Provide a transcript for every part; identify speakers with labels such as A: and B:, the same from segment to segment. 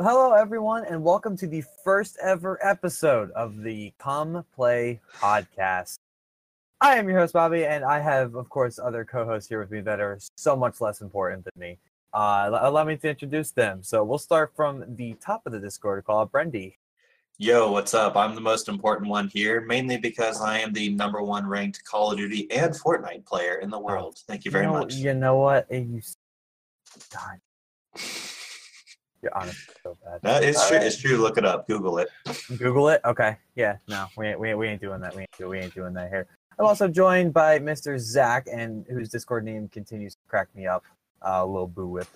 A: Well, hello everyone, and welcome to the first ever episode of the Come Play podcast. I am your host Bobby, and I have, of course, other co-hosts here with me that are so much less important than me. Uh, allow me to introduce them. So we'll start from the top of the Discord called Brendy.
B: Yo, what's up? I'm the most important one here, mainly because I am the number one ranked Call of Duty and Fortnite player in the world. Thank you very
A: know,
B: much.
A: You know what? You, God, you're honestly so bad.
B: That is true. It's true. Look it up. Google it.
A: Google it. Okay. Yeah. No, we ain't, we ain't, we ain't doing that. We ain't, we ain't doing that here. I'm also joined by Mr. Zach, and whose Discord name continues to crack me up. Uh, little boo whip.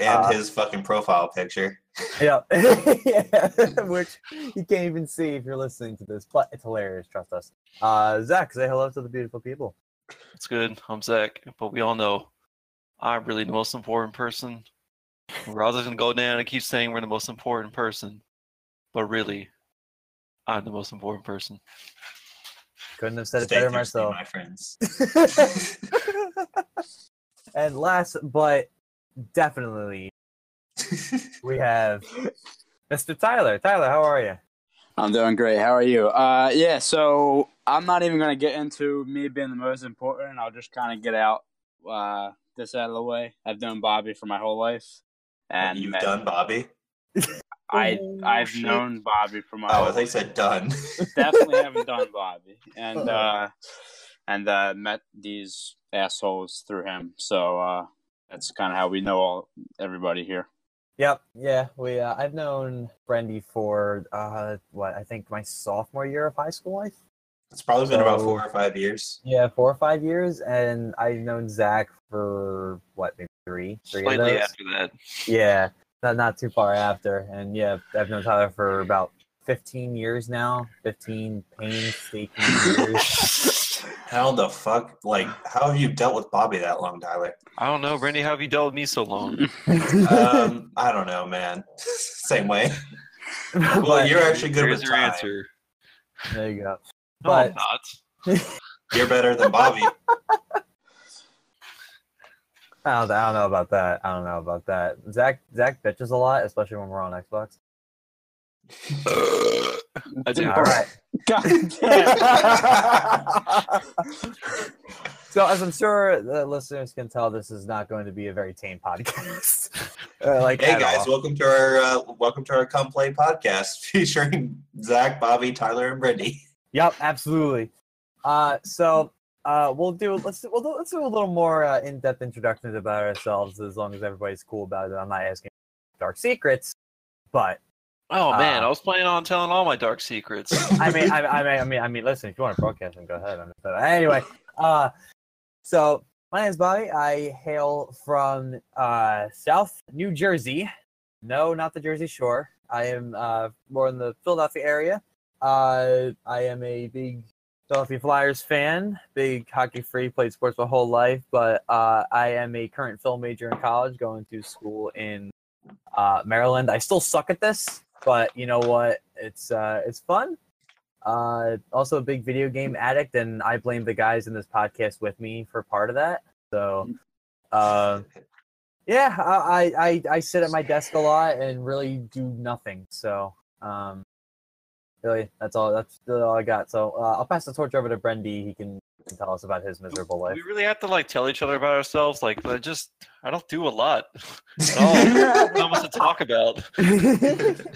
B: And
A: Uh,
B: his fucking profile picture.
A: Yeah. yeah. Which you can't even see if you're listening to this, but it's hilarious. Trust us. Uh, Zach, say hello to the beautiful people.
C: It's good. I'm Zach, but we all know I'm really the most important person. Rather than go down and keep saying we're the most important person, but really, I'm the most important person.
A: Couldn't have said it better
B: thirsty,
A: myself.
B: my friends.
A: and last but definitely, we have Mr. Tyler. Tyler, how are you?
D: I'm doing great. How are you? Uh, yeah. So I'm not even gonna get into me being the most important. I'll just kind of get out uh, this out of the way. I've known Bobby for my whole life, and
B: You've done Bobby.
D: I
C: Oh,
D: I've
C: shit.
D: known Bobby for my.
B: Oh,
D: whole
B: they said done.
D: definitely haven't done Bobby, and uh, and uh, met these assholes through him. So uh, that's kind of how we know all everybody here.
A: Yep, yeah, we. Uh, I've known Brendy for uh, what I think my sophomore year of high school. I
B: It's probably been about four or five years.
A: yeah, four or five years, and I've known Zach for what maybe three, three of
C: Slightly
A: those.
C: after that.
A: Yeah, not not too far after, and yeah, I've known Tyler for about fifteen years now. Fifteen painstaking years.
B: How the fuck? Like, how have you dealt with Bobby that long, Tyler?
C: I don't know, Brandy. How have you dealt with me so long?
B: Um, I don't know, man. Same way. Well,
A: But-
B: you're actually good
C: Here's
B: with
C: your
B: time.
C: answer.
A: there you go.
C: No, I'm not.
B: You're better than Bobby.
A: I don't, I don't know about that. I don't know about that. Zach Zach bitches a lot, especially when we're on Xbox.
C: I do.
A: All right.
D: God damn.
A: so as I'm sure the listeners can tell, this is not going to be a very tame podcast. Uh, like
B: Hey guys,
A: all.
B: welcome to our uh, welcome to our Come Play podcast featuring Zach, Bobby, Tyler, and Brittany.
A: Yep, absolutely. Uh, so uh, we'll do let's do, we'll let's do a little more uh, in-depth introductions about ourselves, as long as everybody's cool about it. I'm not asking dark secrets, but
C: Oh man,
A: Uh,
C: I was planning on telling all my dark secrets.
A: I mean, I, I mean, I mean, I mean, listen, if you want to broadcast them, go ahead. Anyway, uh, so my name is Bobby. I hail from uh, South New Jersey. No, not the Jersey Shore. I am uh, more in the Philadelphia area. Uh, I am a big Philadelphia Flyers fan, big hockey free, played sports my whole life, but uh, I am a current film major in college, going to school in uh, Maryland. I still suck at this, but you know what? It's uh, it's fun. Uh, also a big video game addict, and I blame the guys in this podcast with me for part of that. So, uh, yeah, I, I I sit at my desk a lot and really do nothing. So, um, really, that's all. That's really all I got. So, uh, I'll pass the torch over to Brendy. He can, can tell us about his miserable life.
C: we really have to like tell each other about ourselves. Like, I just I don't do a lot at all. Not much to talk about.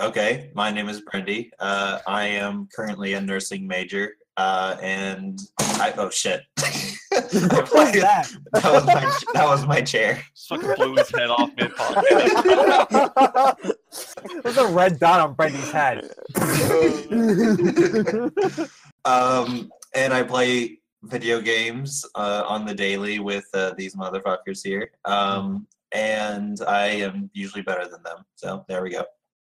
B: Okay, my name is Brendy. Uh, I am currently a nursing major, uh, and I oh shit. I
A: was
B: played-
A: that?
B: that was my that was my chair.
C: Just fucking blew his head off mid podcast.
A: There's a red dot on Brendy's head.
B: Um, and I play video games uh, on the daily with uh, these motherfuckers here. Um, and I am usually better than them. So there we go.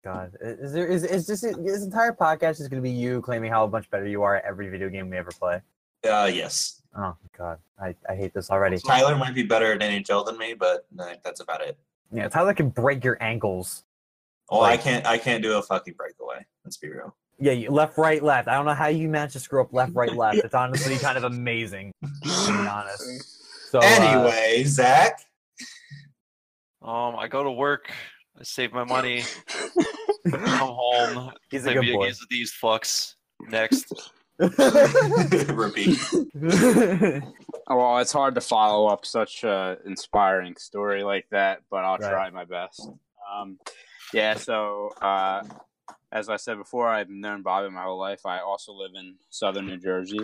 A: God, is there is is this this entire podcast is going to be you claiming how much better you are at every video game we ever play?
B: Uh, yes,
A: Oh God, I, I hate this already.
B: Tyler might be better at NHL than me, but uh, that's about it.
A: Yeah, Tyler can break your ankles.
B: Oh, I can't. I can't do a fucking breakaway. Let's be real.
A: Yeah, you, left, right, left. I don't know how you managed to screw up left, right, left. It's honestly kind of amazing, to be honest. So uh,
B: anyway, Zach.
C: Um, I go to work. I save my money. come home.
A: He's a
C: play
A: good
C: video
A: boy.
C: games with these fucks. Next.
B: Repeat.
D: Well, it's hard to follow up such an inspiring story like that, but I'll
A: Right.
D: try my best. Um, yeah, so uh, as I said before, I've known Bobby my whole life. I also live in southern New Jersey.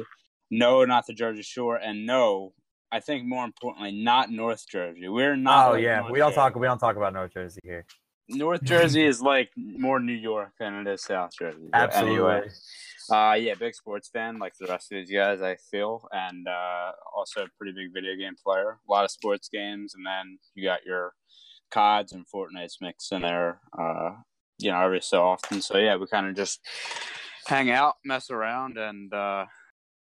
D: No, not the Jersey Shore, and no, I think more importantly, not North Jersey. We're not.
A: oh
D: like
A: yeah,
D: North
A: we don't
D: Jersey.
A: talk. We don't talk about North Jersey here.
D: North Jersey is like more New York than it is South Jersey.
A: Absolutely.
D: Anyway, uh, yeah, big sports fan like the rest of these guys, I feel, and uh, also a pretty big video game player. A lot of sports games, and then you got your CODs and Fortnite's mixed in there, uh, you know, every so often. So yeah, we kind of just hang out, mess around, and uh,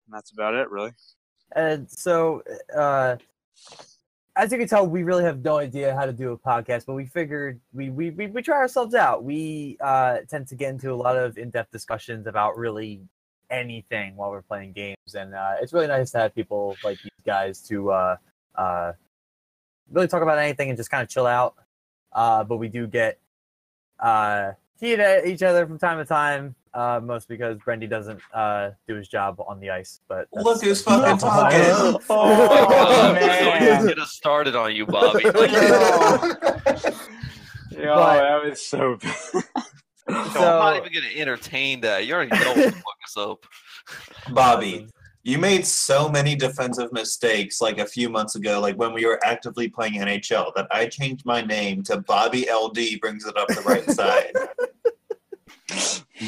D: that's about it, really.
A: And so, uh, as you can tell, we really have no idea how to do a podcast, but we figured we we we, we try ourselves out. We uh, tend to get into a lot of in-depth discussions about really anything while we're playing games, and uh, it's really nice to have people like these guys to uh, uh, really talk about anything and just kind of chill out. Uh, but we do get uh, heat at each other from time to time, uh, most because Brendy doesn't uh, do his job on the ice. But
B: Look who's fucking talking.
D: Oh,
C: So
D: man.
C: Get us started on you, Bobby. Like,
D: Yo,
A: But-
D: that was so bad.
C: I'm not even gonna entertain that. You already know what the fuck is up.
B: Bobby, you made so many defensive mistakes like a few months ago, like when we were actively playing NHL, that I changed my name to Bobby LD brings it up the right side.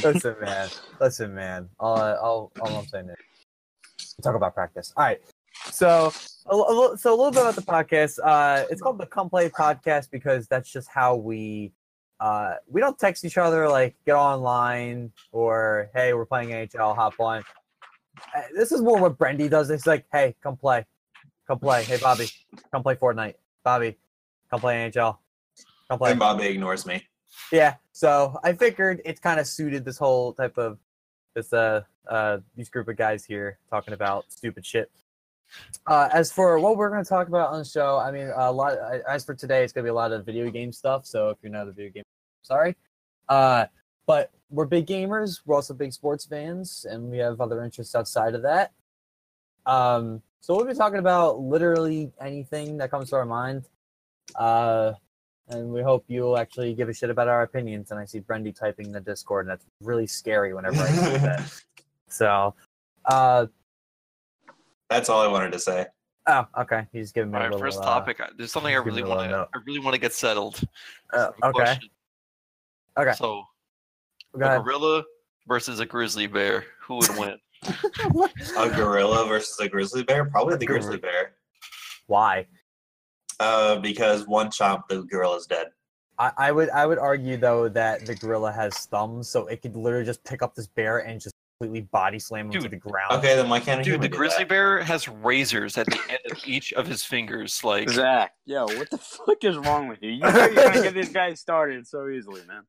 A: listen, man. Listen, man. All, all, all I'm saying is talk about practice. All right. So, a, a so a little bit about the podcast. Uh, it's called the Come Play Podcast because that's just how we. Uh, we don't text each other like get online or hey we're playing NHL hop on. Uh, This is more what Brendy does. It's like hey come play, come play. Hey Bobby, come play Fortnite. Bobby, come play NHL. Come play.
B: and Bobby ignores me.
A: Yeah, so I figured it's kind of suited this whole type of this uh uh these group of guys here talking about stupid shit. Uh, as for what we're going to talk about on the show, I mean, a lot. As for today, it's going to be a lot of video game stuff. So if you're not a video game, sorry. Uh, but we're big gamers. We're also big sports fans, and we have other interests outside of that. Um, so we'll be talking about literally anything that comes to our mind. Uh, and we hope you'll actually give a shit about our opinions. And I see Brendy typing in the Discord, and that's really scary whenever I see that. So, uh,
B: That's all I wanted to say.
A: oh, okay. He's giving me
C: All
A: a
C: right,
A: little.
C: first
A: uh,
C: topic. I- There's something I really want to.
A: note.
C: I really want to get settled.
A: Uh, okay.
C: question.
A: Okay.
C: So,
A: Go
C: a
A: ahead.
C: gorilla versus a grizzly bear. Who would win?
B: A gorilla versus a grizzly bear? Probably the grizzly bear.
A: Why?
B: Uh, because one chomp, the gorilla's dead.
A: I, I would I would argue though that the gorilla has thumbs, so it could literally just pick up this bear and just completely body slam him to the ground.
B: Okay, then why can't a
C: Dude,
B: human
C: the
B: do
C: grizzly
B: that?
C: bear has razors at the end of each of his fingers. Like,
D: Zach, yo, what the fuck is wrong with you? You know you're gonna get these guys started so easily, man.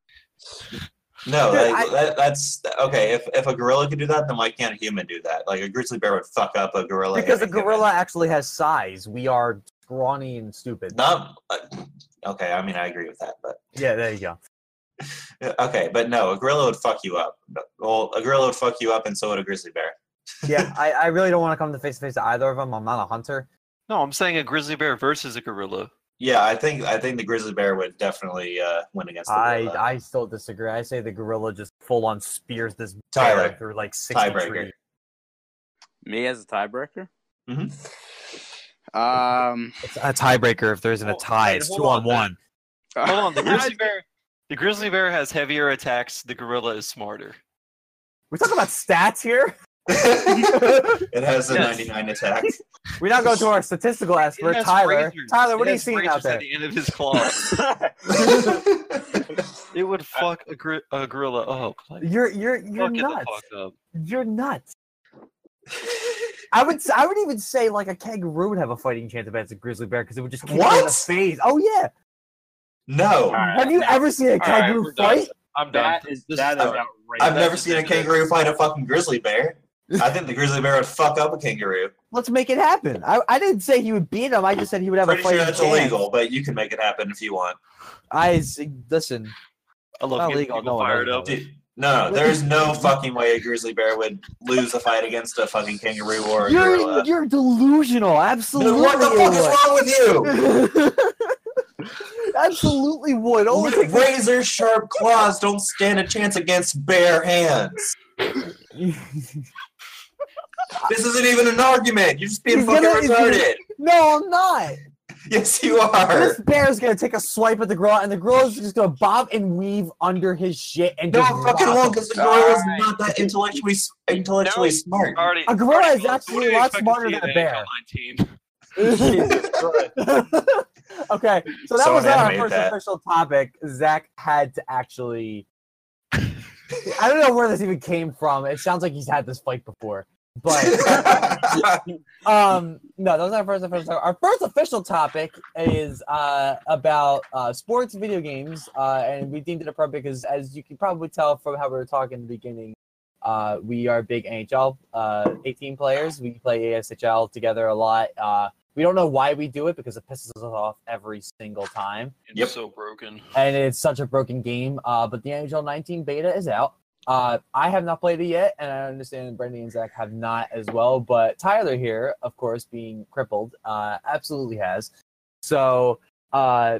B: No,
A: Dude,
B: that,
A: I-
B: that, that's okay. If if a gorilla could do that, then why can't a human do that? Like a grizzly bear would fuck up a gorilla.
A: because a
B: and a human.
A: gorilla actually has size. We are scrawny and stupid.
B: Not uh, okay. I mean, I agree with that, but
A: Yeah, there you go.
B: okay, but no, a gorilla would fuck you up. Well, a gorilla would fuck you up, and so would a grizzly bear.
A: Yeah, I, I really don't want to come to face to face to either of them. I'm not a hunter.
C: no, I'm saying a grizzly bear versus a gorilla.
B: Yeah, I think I think the grizzly bear would definitely uh, win against the
A: I
B: gorilla.
A: I still disagree. I say the gorilla just full on spears this
B: Tyler,
A: bear through like sixty
B: tiebreaker.
A: trees.
D: Me as a tiebreaker?
B: Mhm.
D: Um,
A: It's a tiebreaker if there isn't a tie. It's two on
C: on, man.
A: one.
C: Hold on, the grizzly bear. The grizzly bear has heavier attacks. The gorilla is smarter.
A: We're talking about stats here.
B: It has a
C: Yes.
B: 99 attack.
A: We now go to our statistical
C: It
A: expert, Tyler.
C: razors.
A: Tyler,
C: It
A: what are you seeing out there?
C: At the end of his claws, it would uh, fuck a, gri- a gorilla up. Like,
A: You're you're you're
C: fuck it the
A: nuts. You're nuts. I would s- I would even say like a kangaroo would have a fighting chance against a grizzly bear because it would just kick you in the face. Oh yeah.
B: no,
D: Alright.
A: Have you ever seen a kangaroo
C: we're done.
A: fight?
C: I'm done.
D: that is
C: This
D: that
C: is
D: is
B: I've
D: outrageous.
B: I've never seen a kangaroo fight a fucking grizzly bear. I think the grizzly bear would fuck up a kangaroo.
A: Let's make it happen. I, I didn't say he would beat him. I just said he would have
B: Pretty
A: a fight.
B: sure that's illegal, but you can make it happen if you want.
A: I s- listen.
C: I love
A: Not
C: getting
A: legal,
C: people
A: no
C: fired up.
B: Dude, no, no, there's no fucking way a grizzly bear would lose a fight against a fucking kangaroo or a
A: You're
B: gorilla.
A: you're delusional. Absolutely.
B: Then what the fuck is wrong with you?
A: Absolutely would. Only thing-
B: Razor sharp claws don't stand a chance against bare hands. This isn't even an argument. You're just being
A: He's
B: fucking
A: gonna-
B: retarded.
A: no, I'm not.
B: Yes, you are.
A: This bear's gonna take a swipe at the gorilla, and the gorilla's just gonna bob and weave under his shit and
B: No,
A: just
B: it fucking
A: rock
B: won't, because the gorilla's
D: Alright.
B: not that intellectually intellectually
D: No.
B: smart.
C: Already,
A: A gorilla
C: already
A: is actually
C: What
A: a lot smarter than a bear.
C: NHL 19?
D: Jesus Christ.
A: okay, so that
B: Someone
A: was our first
B: that.
A: official topic. Zach had to actually. I don't know where this even came from. It sounds like he's had this fight before, but um, no, that was our first official. Our first official topic is uh about uh sports video games, uh, and we deemed it appropriate because, as you can probably tell from how we were talking in the beginning, uh, we are big NHL uh 18 players. We play ASHL together a lot. Uh, we don't know why we do it because it pisses us off every single time
C: It's
B: Yep.
C: so broken.
A: and it's such a broken game. Uh, but the NHL 19 beta is out. Uh, I have not played it yet, and I understand Brendan and Zach have not as well. But Tyler here, of course, being crippled, uh, absolutely has. So, uh,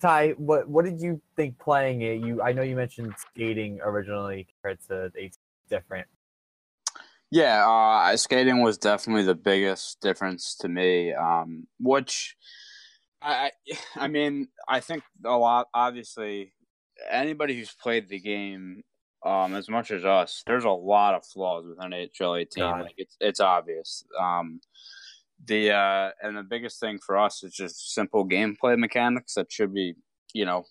A: Ty, what what did you think playing it? You, I know you mentioned skating originally compared to 18 different.
D: Yeah, uh, skating was definitely the biggest difference to me. Um, which, I I mean, I think a lot. Obviously, anybody who's played the game um, as much as us, there's a lot of flaws with NHL 18.
A: God.
D: Like it's it's obvious. Um, the uh, and the biggest thing for us is just simple gameplay mechanics that should be, you know,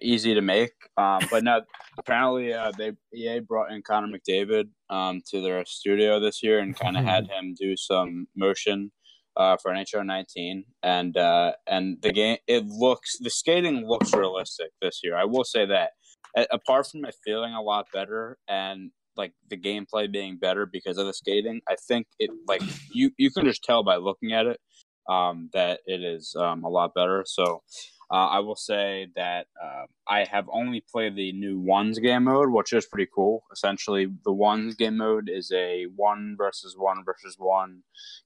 D: easy to make. Um, but no, apparently uh, they EA brought in Connor McDavid um, to their studio this year and kind of had him do some motion uh, for NHL 19, and uh, and the game it looks the skating looks realistic this year. I will say that. Apart from it feeling a lot better and like the gameplay being better because of the skating, I think it like you you can just tell by looking at it um, that it is um, a lot better. So uh, I will say that uh, I have only played the new ones game mode, which is pretty cool. Essentially, the ones game mode is a one versus one versus one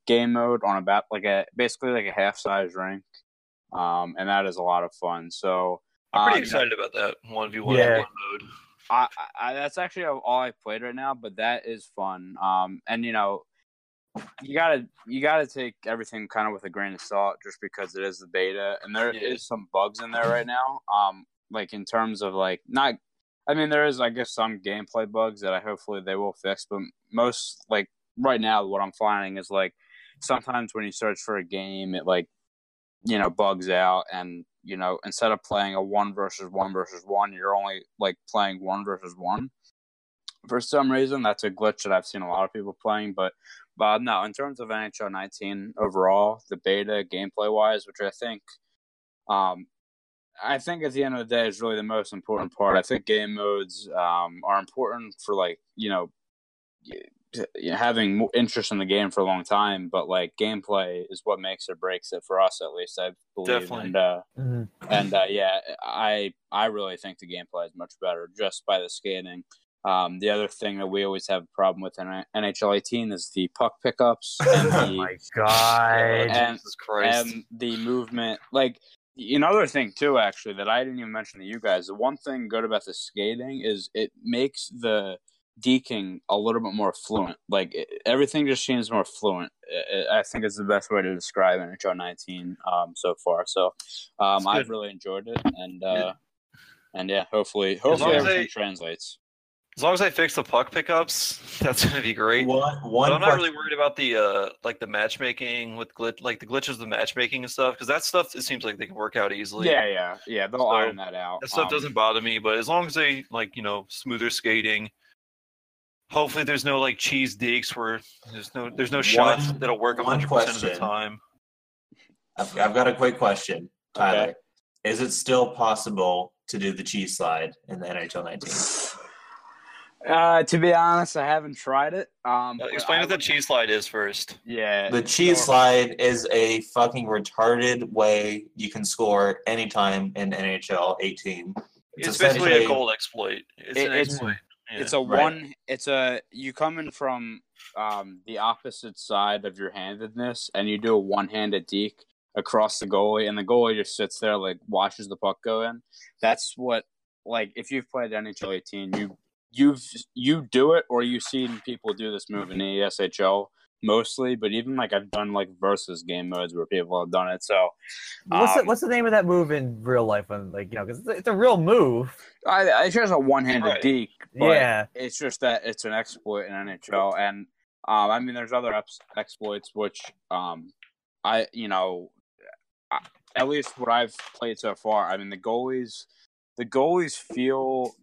D: game mode on about like a basically like a half size rink, um, and that is a lot of fun. So
C: I'm pretty
D: uh,
C: excited about that one v one
A: Yeah.
C: mode.
D: I, I that's actually all I played right now, but that is fun. Um, and you know, you gotta you gotta take everything kind of with a grain of salt, just because it is the beta, and there is
C: Yeah.
D: some bugs in there right now. Um, like in terms of like not, I mean, there is I guess some gameplay bugs that I hopefully they will fix, but most like right now, what I'm finding is like sometimes when you search for a game, it like you know bugs out and you know instead of playing a one versus one versus one you're only like playing one versus one. For some reason that's a glitch that i've seen a lot of people playing but but no in terms of nhl 19 overall the beta gameplay wise which i think um i think at the end of the day is really the most important part. I think game modes um are important for like you know you know, having mo- interest in the game for a long time, but like gameplay is what makes or breaks it for us, at least I believe.
C: Definitely.
D: And uh,
A: Mhm.
D: and uh, yeah, I I really think the gameplay is much better just by the skating. Um, the other thing that we always have a problem with in NHL 18 is the puck pickups and
A: Oh my god!
D: And-
C: Jesus Christ.
D: and the movement. Like another thing too, actually, that I didn't even mention to you guys. The one thing good about the skating is it makes the deking a little bit more fluent. Like it, everything just seems more fluent. I I think it's the best way to describe NHL 19 um, so far. So um, I've really enjoyed it, and uh,
C: Yeah.
D: and yeah, hopefully,
C: long
D: hopefully
C: as
D: everything
C: they-
D: translates.
C: as long as I fix the puck pickups, that's gonna be great.
B: One,
C: But
B: one
C: I'm not really worried about the uh like the matchmaking with glitch like the glitches the matchmaking and stuff because that stuff it seems like they can work out easily.
D: Yeah, yeah, yeah. They'll
C: So,
D: iron that out.
C: That stuff
D: Um,
C: doesn't bother me, but as long as they like, you know, smoother skating. Hopefully there's no like cheese dekes where there's no there's no shots
B: One-
C: that'll work
B: one
C: 100% of the time.
B: I've, I've got a quick question, Tyler.
D: Okay.
B: Is it still possible to do the cheese slide in the NHL 19?
D: Uh, to be honest, I haven't tried it. Um,
C: Uh, Explain
D: I
C: what the cheese slide is first.
D: Yeah,
B: The cheese
D: so-
B: slide is a fucking retarded way you can score anytime in NHL 18.
C: It's,
B: It's
C: basically a
B: essentially-
C: goal exploit. It's
D: It-
C: an
D: it's-
C: exploit. Yeah.
D: It's a
B: Right.
D: one. It's a you come in from um, the opposite side of your handedness, and you do a one-handed deke across the goalie, and the goalie just sits there like watches the puck go in. That's what like if you've played NHL 18, you you've you do it or you've seen people do this move in the ESHL mostly, but even like I've done like versus game modes where people have done it. So
A: What's the,
D: Um,
A: what's the name of that move in real life? When like you know, because it's, a- it's a real move.
D: I, I it's just a one-handed
C: Right.
D: deke. But
A: yeah,
D: it's just that it's an exploit in NHL, and um, I mean, there's other ex- exploits which um, I you know, I, at least what I've played so far. I mean, the goalies, the goalies feel.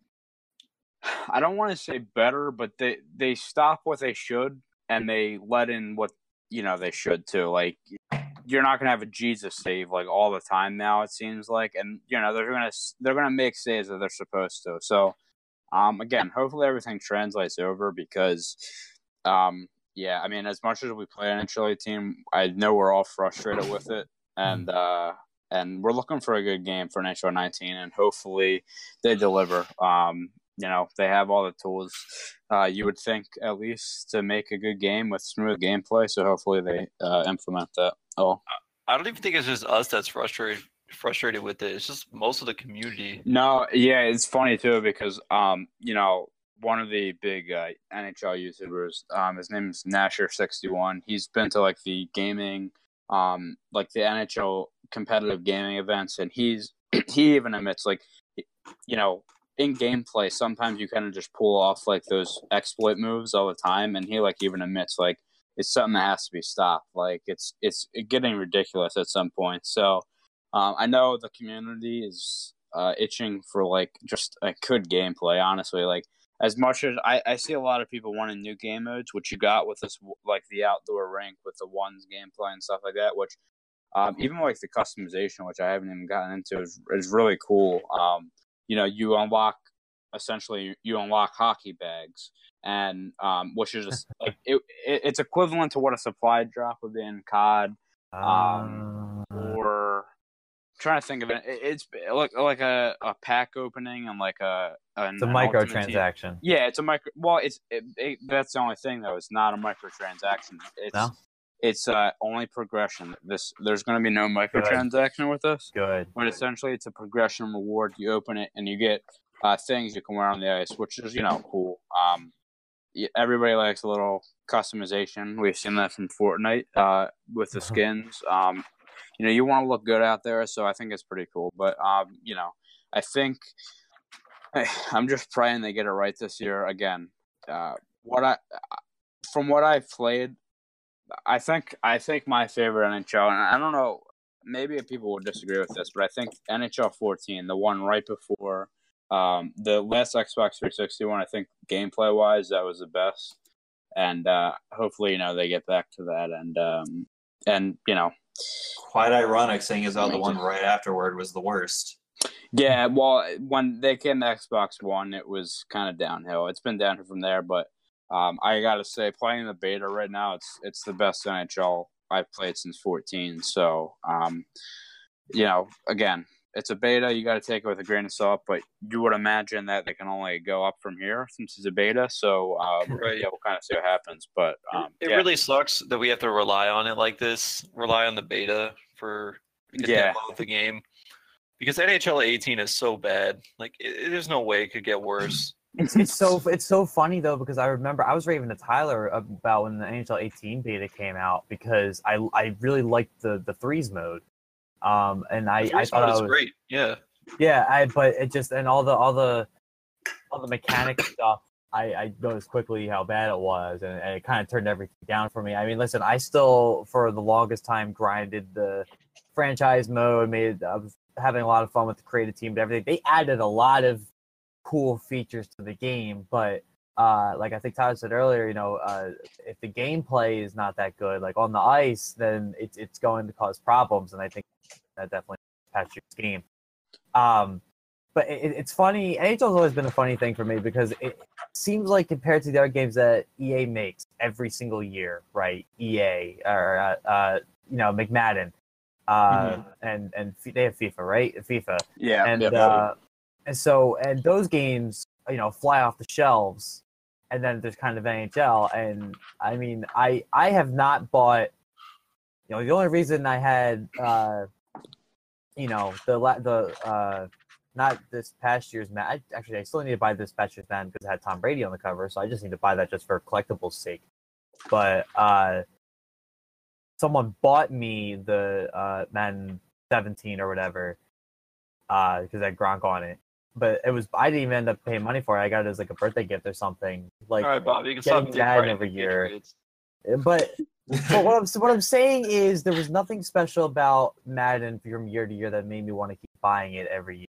D: I don't want to say better, but they they stop what they should, and they let in what you know they should too. Like you're not gonna have a Jesus save like all the time now. It seems like, and you know they're gonna they're gonna make saves that they're supposed to. So, um, again, hopefully everything translates over because, um, yeah, I mean, as much as we play an NHL team, I know we're all frustrated with it, and uh, and we're looking for a good game for NHL 19, and hopefully they deliver. Um, you know, they have all the tools uh, you would think at least to make a good game with smooth gameplay. So hopefully they uh, implement that. Oh
C: I don't even think it's just us that's frustrated frustrated with it. It's just most of the community.
D: no, yeah, it's funny too because um, you know, one of the big uh, NHL YouTubers, um, his name is Nasher61. He's been to like the gaming, um, like the NHL competitive gaming events, and he's he even admits like, you know, in gameplay sometimes you kind of just pull off like those exploit moves all the time, and he like even admits like it's something that has to be stopped. Like it's it's getting ridiculous at some point. So um, I know the community is uh, itching for like just a good gameplay. Honestly, like as much as I, I see a lot of people wanting new game modes, which you got with this like the outdoor rink with the ones gameplay and stuff like that, which um, even like the customization, which I haven't even gotten into, is, is really cool. Um, you know, you unlock essentially you unlock hockey bags, and um, which is just like it, it, it's equivalent to what a supply drop would be in COD Um,
A: Uh,
D: or trying to think of it. it it's like like a, a pack opening and like a an,
A: it's a microtransaction.
D: Yeah, it's a micro. Well, it's it, it, that's the only thing though. It's not a microtransaction. It's
A: No?
D: It's uh, only progression. This there's going to be no microtransaction with this,
A: Good.
D: but essentially it's a progression reward. You open it and you get uh, things you can wear on the ice, which is you know cool. Um, everybody likes a little customization. We've seen that from Fortnite uh, with the
A: Uh-huh.
D: skins. Um, you know, you want to look good out there, so I think it's pretty cool. But um, you know, I think I'm just praying they get it right this year again. Uh, what I from what I've played, I think I think my favorite NHL, and I don't know, maybe people will disagree with this, but I think NHL 14, the one right before um, the last Xbox 360 one, I think gameplay wise, that was the best. And uh, hopefully, you know, they get back to that, and um, and you know,
B: Quite ironic, seeing as how the one right afterward was the worst.
D: Yeah, well, when they came to Xbox One, it was kind of downhill. It's been downhill from there, but um, I gotta say, playing the beta right now, it's it's the best NHL I've played since 14. So, um, you know, again, it's a beta. You got to take it with a grain of salt, but you would imagine that they can only go up from here since it's a beta. So, um,
C: Right.
D: yeah, we'll kind of see what happens. But um,
C: It
D: yeah.
C: really sucks that we have to rely on it like this, rely on the beta for
D: Yeah.
C: the game. Because NHL 18 is so bad. Like, it, there's no way it could get worse.
A: It's, it's so it's so funny though because I remember I was raving to Tyler about when the NHL 18 beta came out because I I really liked the the threes mode, um and I I thought
C: it
A: was,
C: great. Yeah.
A: yeah I but it just and all the all the all the mechanic stuff I I noticed quickly how bad it was and, and it kind of turned everything down for me. I mean listen I still for the longest time grinded the franchise mode made I was having a lot of fun with the creative team and everything. They added a lot of cool features to the game, but uh, like I think Tyler said earlier, you know, uh, if the gameplay is not that good, like on the ice, then it's it's going to cause problems, and I think that definitely Patrick's game. Um, but it, it's funny. NHL's always been a funny thing for me because it seems like compared to the other games that EA makes every single year, right? EA or uh, uh, you know McMadden, uh,
C: Mm-hmm.
A: and and they have FIFA, right? FIFA,
D: Yeah,
A: and
D: yep.
A: uh, and so and those games, you know, fly off the shelves, and then there's kind of NHL, and I mean, I I have not bought. You know, the only reason I had, uh, you know, the the uh, not this past year's. I, actually, I still need to buy this past year's Madden because it had Tom Brady on the cover, so I just need to buy that just for collectibles' sake. But uh, someone bought me the uh, Madden 17 or whatever uh because I had Gronk on it. But it was I didn't even end up paying money for it. I got it as like a birthday gift or something. Like,
C: All right, Bob, you can
A: getting
C: stop
A: Madden every year. But but what I'm what I'm saying is there was nothing special about Madden from year to year that made me want to keep buying it every year.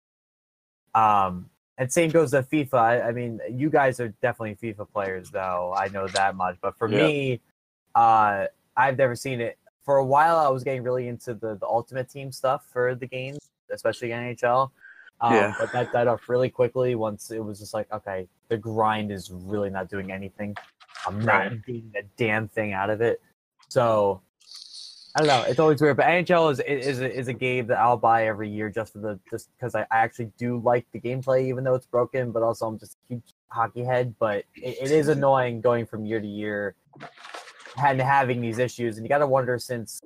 A: Um, and same goes to FIFA. I, I mean, you guys are definitely FIFA players, though. I know that much. But for
C: Yeah.
A: me, uh, I've never seen it. For a while, I was getting really into the, the Ultimate Team stuff for the games, especially NHL. Um,
D: Yeah.
A: But that died off really quickly once it was just like, okay, the grind is really not doing anything. I'm not
B: Right.
A: getting a damn thing out of it. So I don't know. It's always weird, but NHL is is a, is a game that I'll buy every year just for the just because I, I actually do like the gameplay, even though it's broken. But also, I'm just a huge hockey head. But it, it is annoying going from year to year and having these issues. And you got to wonder since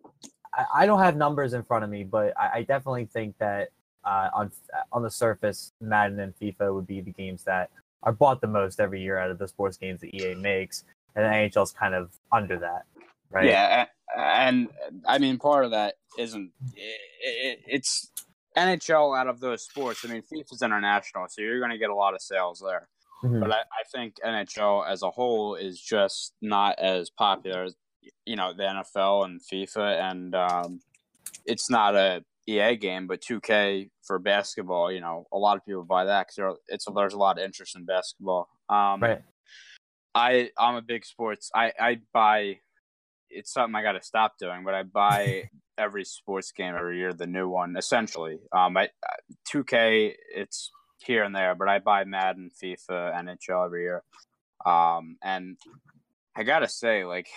A: I, I don't have numbers in front of me, but I, I definitely think that uh, on on the surface, Madden and FIFA would be the games that are bought the most every year out of the sports games that EA makes, and the NHL's kind of under that, right?
D: Yeah, a- and I mean, part of that isn't it, it, it's NHL out of those sports. I mean, FIFA's international, so you're going to get a lot of sales there.
A: Mhm.
D: But I, I think NHL as a whole is just not as popular as you know the NFL and FIFA, and um, it's not a EA game, but 2K for basketball. You know, a lot of people buy that because it's there's a lot of interest in basketball. Um,
A: Right.
D: I I'm a big sports. I I buy. It's something I got to stop doing, but I buy every sports game every year, the new one. Essentially, um, I 2K it's here and there, but I buy Madden, FIFA, NHL every year. Um, and I gotta say, like,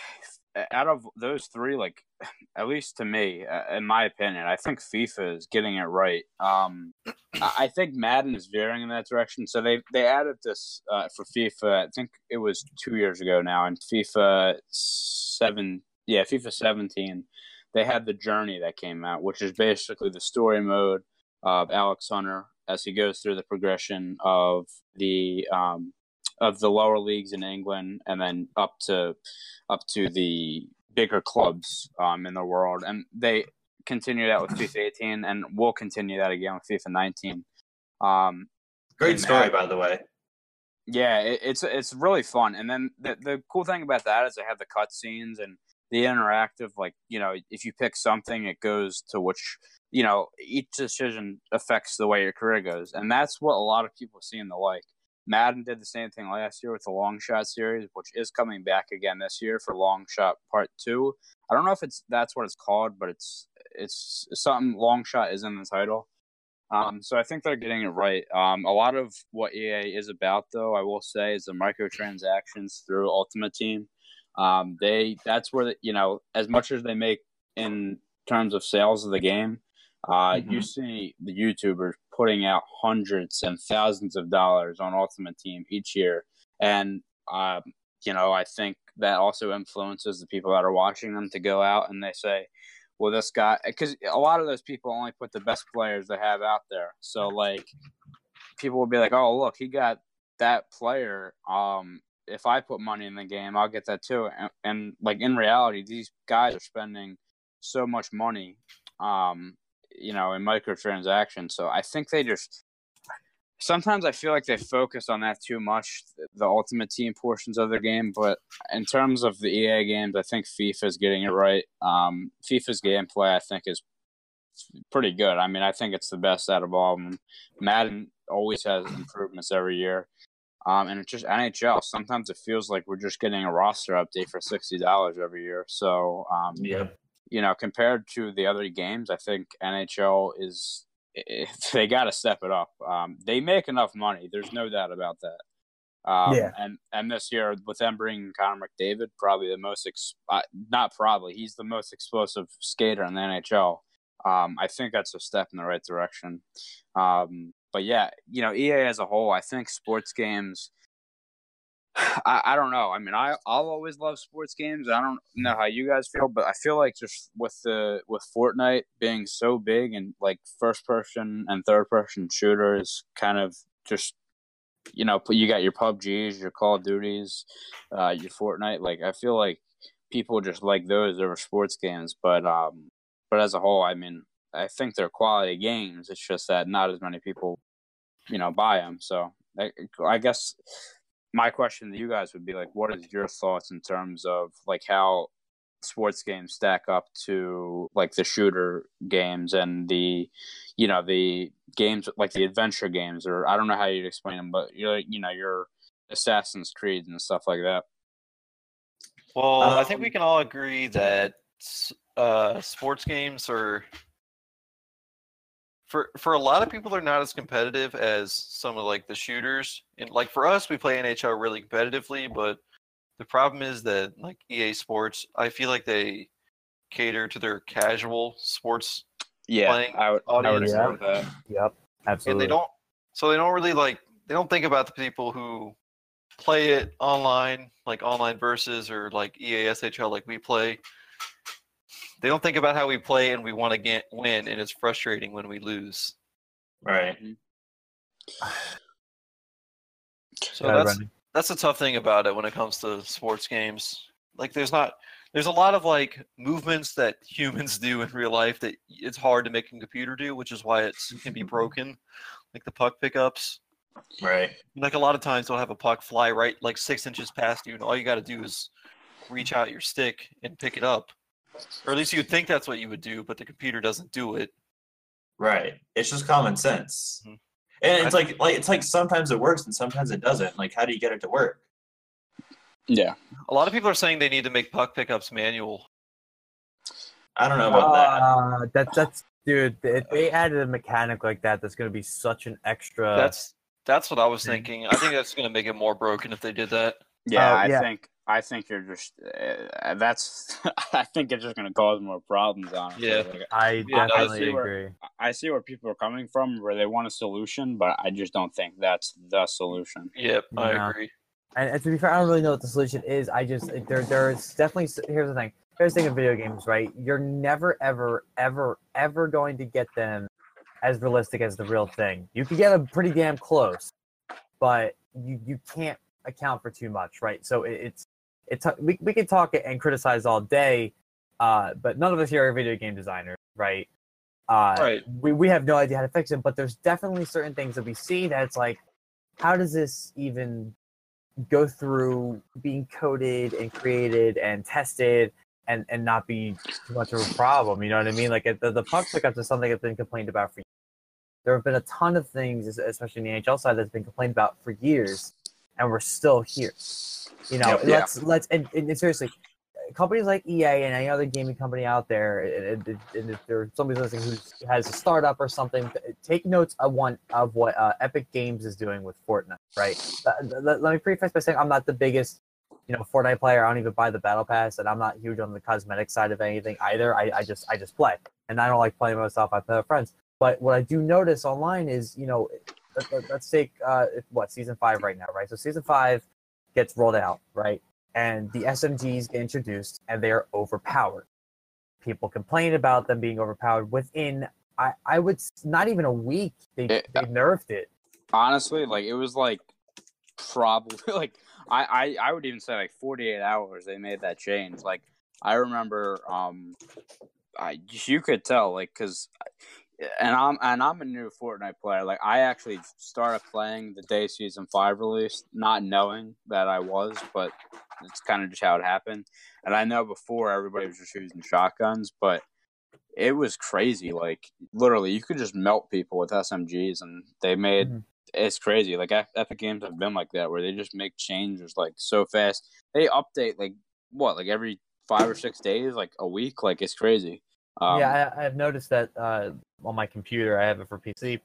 D: out of those three, like, at least to me, uh, in my opinion, I think FIFA is getting it right. Um, I think Madden is veering in that direction. So they they added this uh, for FIFA. I think it was two years ago now, in FIFA seven, yeah, FIFA seventeen. They had the journey that came out, which is basically the story mode of Alex Hunter as he goes through the progression of the um, of the lower leagues in England and then up to up to the bigger clubs um, in the world. And they continue that with FIFA 18, and we'll continue that again with FIFA 19. Um,
B: Great story, by the way.
D: yeah, it, it's it's really fun. And then the the cool thing about that is they have the cutscenes and the interactive. Like you know, if you pick something, it goes to which you know each decision affects the way your career goes, and that's what a lot of people seem to like. Madden did the same thing last year with the Long Shot series, which is coming back again this year for Long Shot Part Two. I don't know if it's that's what it's called, but it's it's something Long Shot is in the title. Um, so I think they're getting it right. Um, a lot of what EA is about, though, I will say, is the microtransactions through Ultimate Team. Um, they that's where the, you know as much as they make in terms of sales of the game, uh, you see the YouTubers putting out hundreds and thousands of dollars on Ultimate Team each year, and um, you know I think that also influences the people that are watching them to go out and they say, well, this guy, because a lot of those people only put the best players they have out there. So like, people will be like, oh, look, he got that player. Um, if I put money in the game, I'll get that too. And, and like in reality, these guys are spending so much money, um, you know, in microtransactions. So I think they just sometimes I feel like they focus on that too much, the ultimate team portions of their game. But in terms of the EA games, I think FIFA's getting it right. Um, FIFA's gameplay, I think, is pretty good. I mean, I think it's the best out of all of them. Madden always has improvements every year. Um, and it's just NHL. Sometimes it feels like we're just getting a roster update for sixty dollars every year. So, um,
B: Yeah.
D: You know, compared to the other games, I think NHL is they got to step it up. Um, they make enough money. There's no doubt about that. Um,
A: Yeah.
D: And and this year with them bringing Connor McDavid, probably the most ex- uh, not probably he's the most explosive skater in the NHL. Um, I think that's a step in the right direction. Um, but yeah, you know, EA as a whole, I think sports games. I, I don't know. I mean, I I'll always love sports games. I don't know how you guys feel, but I feel like just with the with Fortnite being so big and like first person and third person shooters, kind of just you know, you got your PUBGs, your Call of Duties, uh, your Fortnite. Like I feel like people just like those over sports games, but um, but as a whole, I mean, I think they're quality games. It's just that not as many people, you know, buy them. So I, I guess my question to you guys would be like, what is your thoughts in terms of like how sports games stack up to like the shooter games and the, you know, the games like the adventure games, or I don't know how you'd explain them, but you're you know your Assassin's Creed and stuff like that.
C: Well, I think we
B: Um,
C: can all agree that uh, sports games are for for a lot of people they're not as competitive as some of like the shooters. And like for us, we play NHL really competitively, but the problem is that like EA Sports, I feel like they cater to their casual sports
D: Yeah,
C: Playing
D: I would, I would agree with that.
A: Yep, absolutely and
C: they don't so they don't really like they don't think about the people who play it online like online versus or like E EA SHL like we play they don't think about how we play and we want to get win and it's frustrating when we lose
B: Right. Mm-hmm.
C: so
A: Go ahead,
C: that's
A: Brendan.
C: that's a tough thing about it when it comes to sports games like there's not there's a lot of like movements that humans do in real life that it's hard to make a computer do which is why it can be broken like the puck pickups
B: Right.
C: like a lot of times they'll have a puck fly right like six inches past you and all you got to do is reach out your stick and pick it up or at least you'd think that's what you would do but the computer doesn't do it
B: Right. It's just common sense.
C: Mhm.
B: And it's like like it's like sometimes it works and sometimes it doesn't. Like how do you get it to work?
D: Yeah,
C: a lot of people are saying they need to make puck pickups manual
B: I don't know about that.
A: Uh, that's that's dude. If they added a mechanic like that, that's gonna be such an extra.
C: that's that's what i was thinking i think that's going to make it more broken if they did that
D: yeah.
A: Oh,
D: I
A: yeah.
D: think I think you're just uh, that's. I think it's just going to cause more problems. Honestly,
C: Yeah.
D: Like,
A: I
C: Yeah, no,
A: definitely
D: see where-
A: agree.
D: I see where people are coming from, where they want a solution, but I just don't think that's the solution.
C: yep i
A: Yeah.
C: agree
A: And, and to be fair, I don't really know what the solution is. I just there there's definitely here's the thing. Here's the thing of video games, right? You're never ever ever ever going to get them as realistic as the real thing. You can get them pretty damn close, but you you can't account for too much, right? So it, it's it's we we can talk and criticize all day, uh, but none of us here are video game designers, right? Uh,
C: Right.
A: We we have no idea how to fix it, but there's definitely certain things that we see that it's like, how does this even go through being coded and created and tested and and not be too much of a problem. You know what I mean? Like the the puck pickups is something that's been complained about for. years. There have been a ton of things, especially in the NHL side, that's been complained about for years, and we're still here. You know,
D: Yeah.
A: let's let's and, and seriously, companies like EA and any other gaming company out there, and, and, and if there's somebody listening who has a startup or something, take notes of one of what uh, Epic Games is doing with Fortnite. Right. Uh, let, let me preface by saying I'm not the biggest, you know, Fortnite player. I don't even buy the Battle Pass, and I'm not huge on the cosmetic side of anything either. I, I just I just play, and I don't like playing myself. I play with friends. But what I do notice online is, you know, let, let's take uh, what season five right now, right? So season five gets rolled out, right? And the SMGs get introduced, and they are overpowered. People complain about them being overpowered within. I, I would not even a week. They
D: It-
A: they nerfed it.
D: Honestly, like it was like probably like I, I I would even say like 48 hours they made that change. Like I remember um I you could tell like cuz and I'm and I'm a new Fortnite player. Like I actually started playing the day season 5 released not knowing that I was, but it's kind of just how it happened. And I know before everybody was just using shotguns, but it was crazy. Like literally, you could just melt people with SMGs, and they made
A: Mhm.
D: it's crazy. Like Epic Games have been like that, where they just make changes like so fast. They update like what, like every five or six days, like a week. Like it's crazy. Um,
A: yeah, I, I've noticed that uh, on my computer, I have it for PC.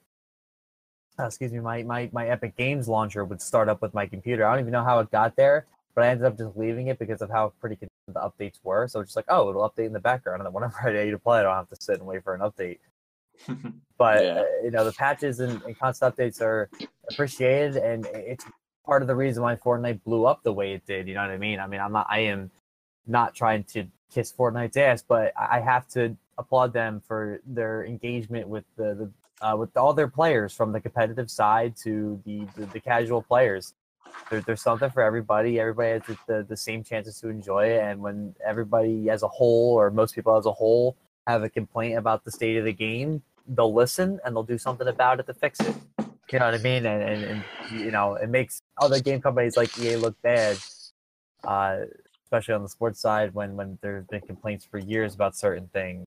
A: Uh, excuse me, my, my my Epic Games launcher would start up with my computer. I don't even know how it got there, but I ended up just leaving it because of how pretty the updates were. So it's just like, oh, it'll update in the background, and then whenever I need to play, I don't have to sit and wait for an update. But
D: Yeah.
A: uh, you know, the patches and, and constant updates are appreciated, and it's part of the reason why Fortnite blew up the way it did. You know what I mean? I mean, I'm not, I am not trying to kiss Fortnite's ass, but I have to applaud them for their engagement with the, the uh, with all their players, from the competitive side to the the, the casual players. There, there's something for everybody. Everybody has the, the, the same chances to enjoy it, and when everybody as a whole, or most people as a whole, have a complaint about the state of the game, they'll listen and they'll do something about it to fix it. You know what I mean? And, and, and you know, it makes other game companies like EA look bad, uh, especially on the sports side when when there's been complaints for years about certain things,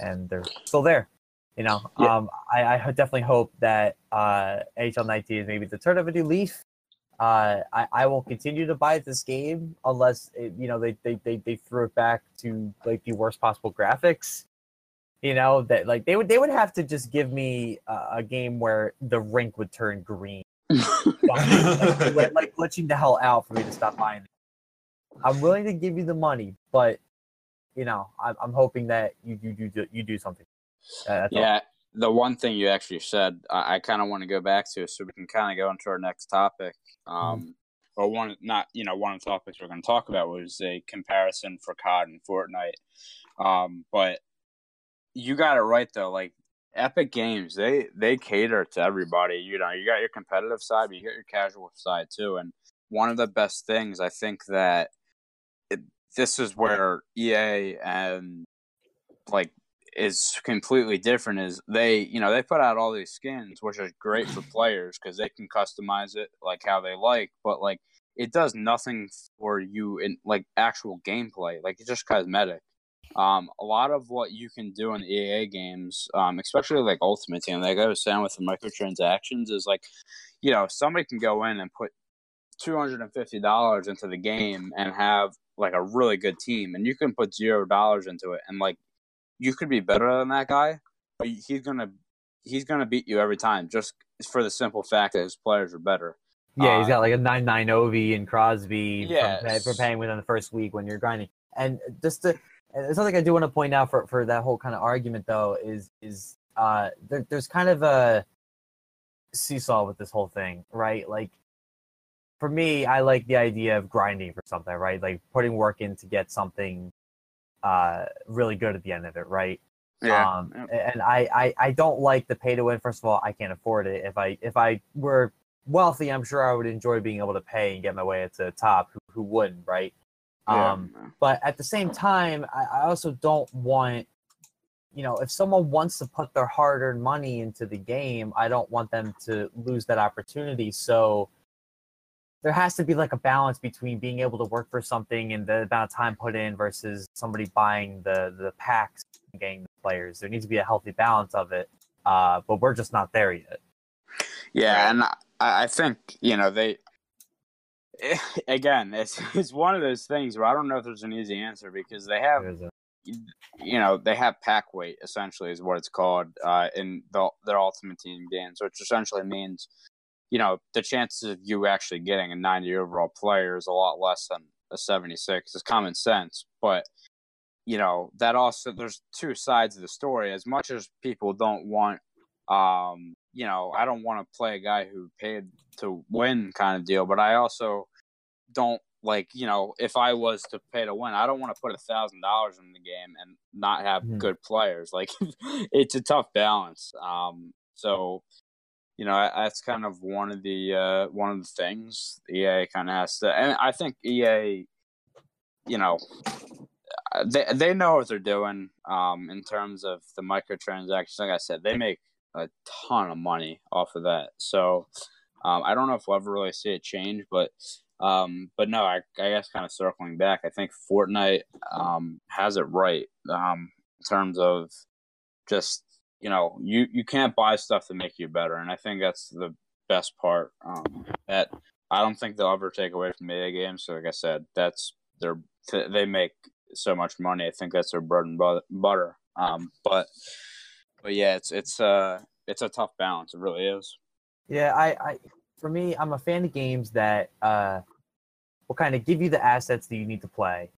A: and they're still there. You know,
D: Yeah.
A: um, I, I definitely hope that uh, NHL 19 is maybe the turn of a new leaf. Uh, I, I will continue to buy this game unless it, you know they, they, they, they threw it back to like the worst possible graphics you know that like they would they would have to just give me a, a game where the rink would turn green like, like, like glitching the hell out for me to stop buying it. I'm willing to give you the money but you know i'm, I'm hoping that you you you do you do something Uh, that's all.
D: Yeah, the one thing you actually said, I, I kind of want to go back to, so we can kind of go into our next topic. Um, or one, not you know, one of the topics we're going to talk about was a comparison for COD and Fortnite. Um, but you got it right though. Like Epic Games, they they cater to everybody. You know, you got your competitive side, but you got your casual side too. And one of the best things I think that this is where EA and like is completely different is they you know they put out all these skins which is great for players because they can customize it like how they like but like it does nothing for you in like actual gameplay like it's just cosmetic. Um a lot of what you can do in ea games um especially like ultimate team like i was saying with the microtransactions is like you know somebody can go in and put $250 into the game and have like a really good team and you can put zero dollars into it and like you could be better than that guy, but he's gonna he's gonna beat you every time just for the simple fact that his players are better.
A: yeah he's got like a 9-9 ovi and crosby pay- for paying within the first week when you're grinding. And just to and something i do want to point out for, for that whole kind of argument though is is uh there, there's kind of a seesaw with this whole thing right? Like for me i like the idea of grinding for something right? Like putting work in to get something uh really good at the end of it right? Um
D: Yeah.
A: and I, I i don't like the pay to win. First of all i can't afford it. If i if i were wealthy i'm sure i would enjoy being able to pay and get my way to the top. Who, who wouldn't right?
D: Yeah.
A: um but at the same time I, I also don't want you know if someone wants to put their hard-earned money into the game i don't want them to lose that opportunity. So there has to be like a balance between being able to work for something and the amount of time put in versus somebody buying the the packs and getting the players. There needs to be a healthy balance of it uh but we're just not there yet.
D: Yeah, and I, I think you know they. Again, it's it's one of those things where I don't know if there's an easy answer because they have
A: a-
D: you know they have pack weight essentially is what it's called uh, in the, their ultimate team games, which essentially means you know the chances of you actually getting a 90 overall player is a lot less than a 76. It's common sense, but you know that also there's two sides of the story. As much as people don't want, um, you know, I don't want to play a guy who paid to win kind of deal, but I also don't like you know if I was to pay to win, I don't want to put a thousand dollars in the game and not have
A: Mhm.
D: good players. Like it's a tough balance. Um, so you know that's kind of one of the uh, one of the things EA kind of has to, and I think EA, you know, uh, they they know what they're doing. Um, in terms of the microtransactions, like I said, they make a ton of money off of that. So um, I don't know if we'll ever really see it change, but um, but no, I, I guess kind of circling back, I think Fortnite um, has it right um, in terms of just you know you you can't buy stuff to make you better, and I think that's the best part. Um, that I don't think they'll ever take away from media games. So like I said, that's their they make so much money. I think that's their bread and butter. Um, but but yeah, it's it's uh it's a tough balance. It really is.
A: Yeah, I, I for me, I'm a fan of games that uh, will kind of give you the assets that you need to play.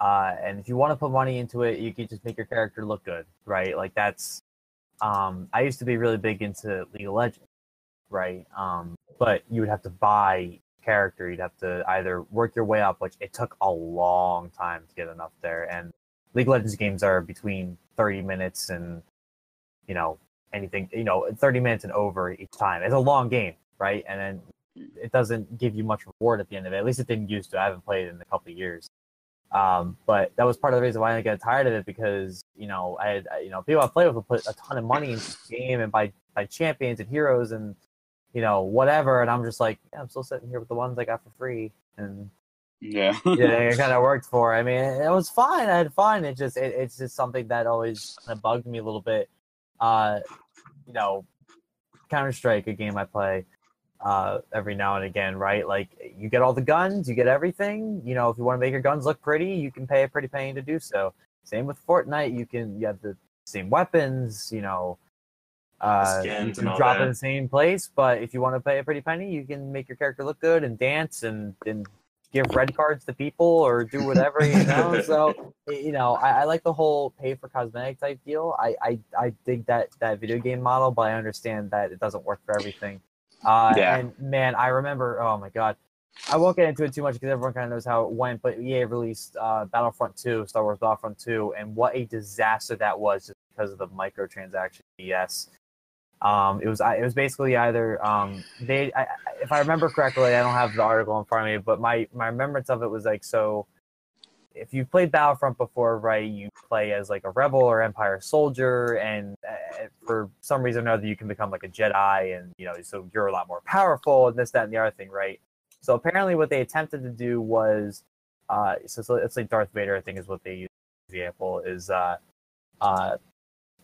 A: Uh, and if you want to put money into it, you can just make your character look good, right? Like that's. Um, I used to be really big into League of Legends, right? Um, but you would have to buy character. You'd have to either work your way up, which it took a long time to get enough there. And League of Legends games are between 30 minutes and you know anything, you know, 30 minutes and over each time. It's a long game, right? And then it doesn't give you much reward at the end of it. At least it didn't used to. I haven't played in a couple of years. Um, but that was part of the reason why I got tired of it because you know I had you know people I played with would put a ton of money into the game and buy buy champions and heroes and you know whatever, and I'm just like yeah, I'm still sitting here with the ones I got for free and
D: Yeah.
A: yeah, it kind of worked for. I mean, it was fine. I had fun. It just it, it's just something that always kind of bugged me a little bit. Uh, you know, Counter Strike, a game I play uh, every now and again, right? Like you get all the guns, you get everything. You know, if you want to make your guns look pretty, you can pay a pretty penny to do so. Same with Fortnite. You can you have the same weapons. You know. Uh, you can drop
B: that.
A: in the same place, but if you want to pay a pretty penny, you can make your character look good and dance and, and give red cards to people or do whatever, you know. so you know, I, I like the whole pay for cosmetic type deal. I, I I dig that that video game model, but I understand that it doesn't work for everything. Uh,
D: Yeah.
A: And man, I remember. Oh my god, I won't get into it too much because everyone kind of knows how it went. But EA released uh, Battlefront 2, Star Wars Battlefront 2, and what a disaster that was just because of the microtransaction BS. Um, it was I- it was basically either um, they I- if I remember correctly, I don't have the article in front of me, but my my remembrance of it was like so. If you've played Battlefront before, right, you play as like a rebel or Empire soldier, and uh, for some reason or another, you can become like a Jedi, and you know, so you're a lot more powerful, and this, that, and the other thing, right? So apparently, what they attempted to do was, uh, so, so it's like Darth Vader, I think, is what they use. Example is, uh, uh,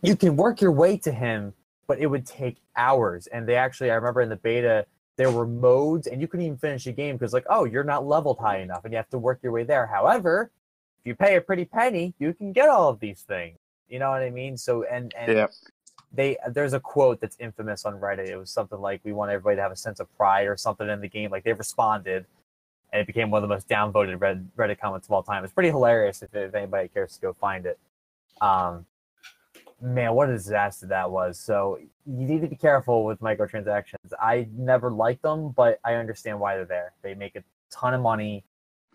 A: you can work your way to him, but it would take hours. And they actually, I remember in the beta, there were modes, and you couldn't even finish a game because, like, oh, you're not leveled high enough, and you have to work your way there. However, if you pay a pretty penny, you can get all of these things. You know what I mean? So, and and
D: Yep.
A: they there's a quote that's infamous on Reddit. It was something like, "We want everybody to have a sense of pride" or something in the game. Like they responded, and it became one of the most downvoted Reddit, Reddit comments of all time. It's pretty hilarious if, if anybody cares to go find it. Um, man, what a disaster that was. So you need to be careful with microtransactions. I never liked them, but I understand why they're there. They make a ton of money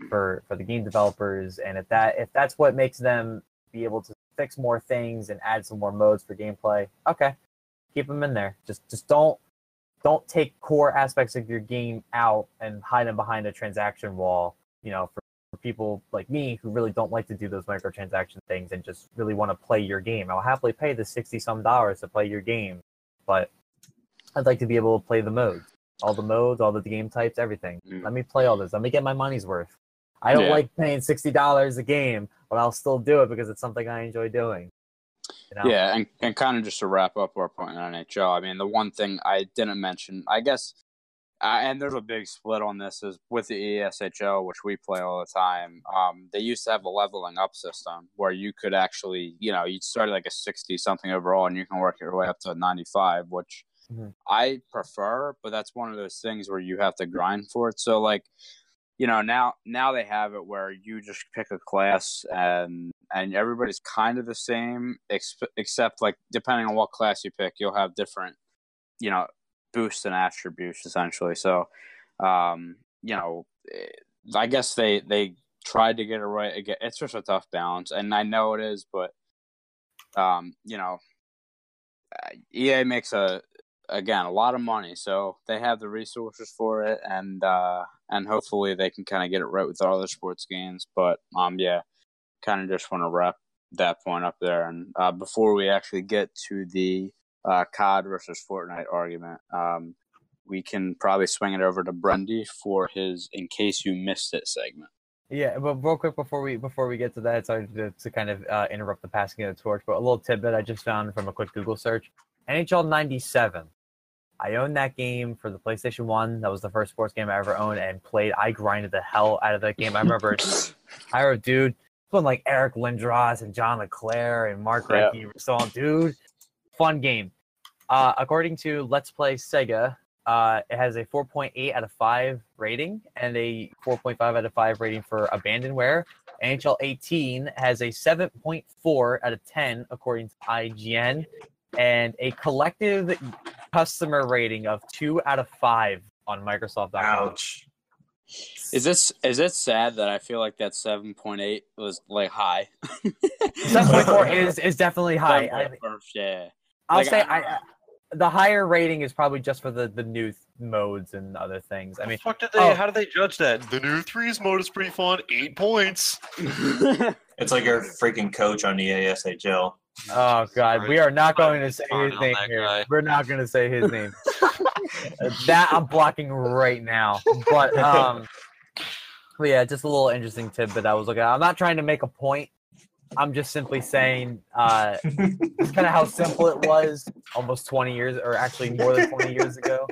A: for for the game developers, and if that if that's what makes them be able to fix more things and add some more modes for gameplay, okay, keep them in there. Just just don't don't take core aspects of your game out and hide them behind a transaction wall. You know, for, for people like me who really don't like to do those microtransaction things and just really want to play your game. I'll happily pay the sixty some dollars to play your game, but I'd like to be able to play the modes, all the modes, all the game types, everything.
D: Mm.
A: Let me play all this. Let me get my money's worth. I don't
D: Yeah.
A: like paying sixty dollars a game, but I'll still do it because it's something I enjoy doing. You know?
D: Yeah, and, and kind of just to wrap up our point on NHL, I mean, the one thing I didn't mention, I guess, uh, and there's a big split on this, is with the EASHL, which we play all the time. Um, they used to have a leveling up system where you could actually, you know, you'd start at like a 60 something overall and you can work your way up to a 95, which
A: Mhm.
D: I prefer, but that's one of those things where you have to grind for it. So, like, you know now now they have it where you just pick a class and and everybody's kind of the same ex- except like depending on what class you pick you'll have different you know boosts and attributes essentially. So um you know eh, i guess they they tried to get it right Again, it's just a tough balance and i know it is but um you know ea makes a again a lot of money so they have the resources for it and uh and hopefully they can kind of get it right with all sports games but um yeah kind of just want to wrap that point up there and uh before we actually get to the uh cod versus fortnite argument um we can probably swing it over to Brendy for his in case you missed it segment.
A: Yeah, but real quick before we before we get to that, sorry to, to kind of uh, interrupt the passing of the torch, but a little tidbit I just found from a quick Google search: NHL '97. I owned that game for the PlayStation One. That was the first sports game I ever owned and played. I grinded the hell out of that game. I remember I wrote, dude, when like Eric Lindros and John LeClair and Mark
D: Yeah.
A: Recchi were still on. Dude, fun game. Uh, according to Let's Play Sega, uh, it has a 4.8 out of 5 rating and a 4.5 out of 5 rating for abandonware. NHL 18 has a 7.4 out of 10 according to IGN and a collective customer rating of 2 out of 5 on Microsoft.com.
B: Ouch.
D: Is this is it sad that I feel like that seven point eight was like high?
A: 7.4 is, is definitely high. I,
D: 7.4, yeah.
A: I'll
D: Like,
A: say
D: I-
A: I, I, the higher rating is probably just for the, the new th- modes and other things. I mean,
C: fuck did they?
A: oh.
C: How did they judge that? The new threes mode is pretty fun. Eight points.
B: It's like your freaking coach on E EASHL.
A: Oh god, we are not going to say his name here.
C: guy.
A: We're not going to say his name. that I'm blocking right now. But um, but yeah, just a little interesting tidbit but I was looking at. I'm not trying to make a point. I'm just simply saying uh, it's kind of how simple it was almost 20 years, or actually more than 20 years ago.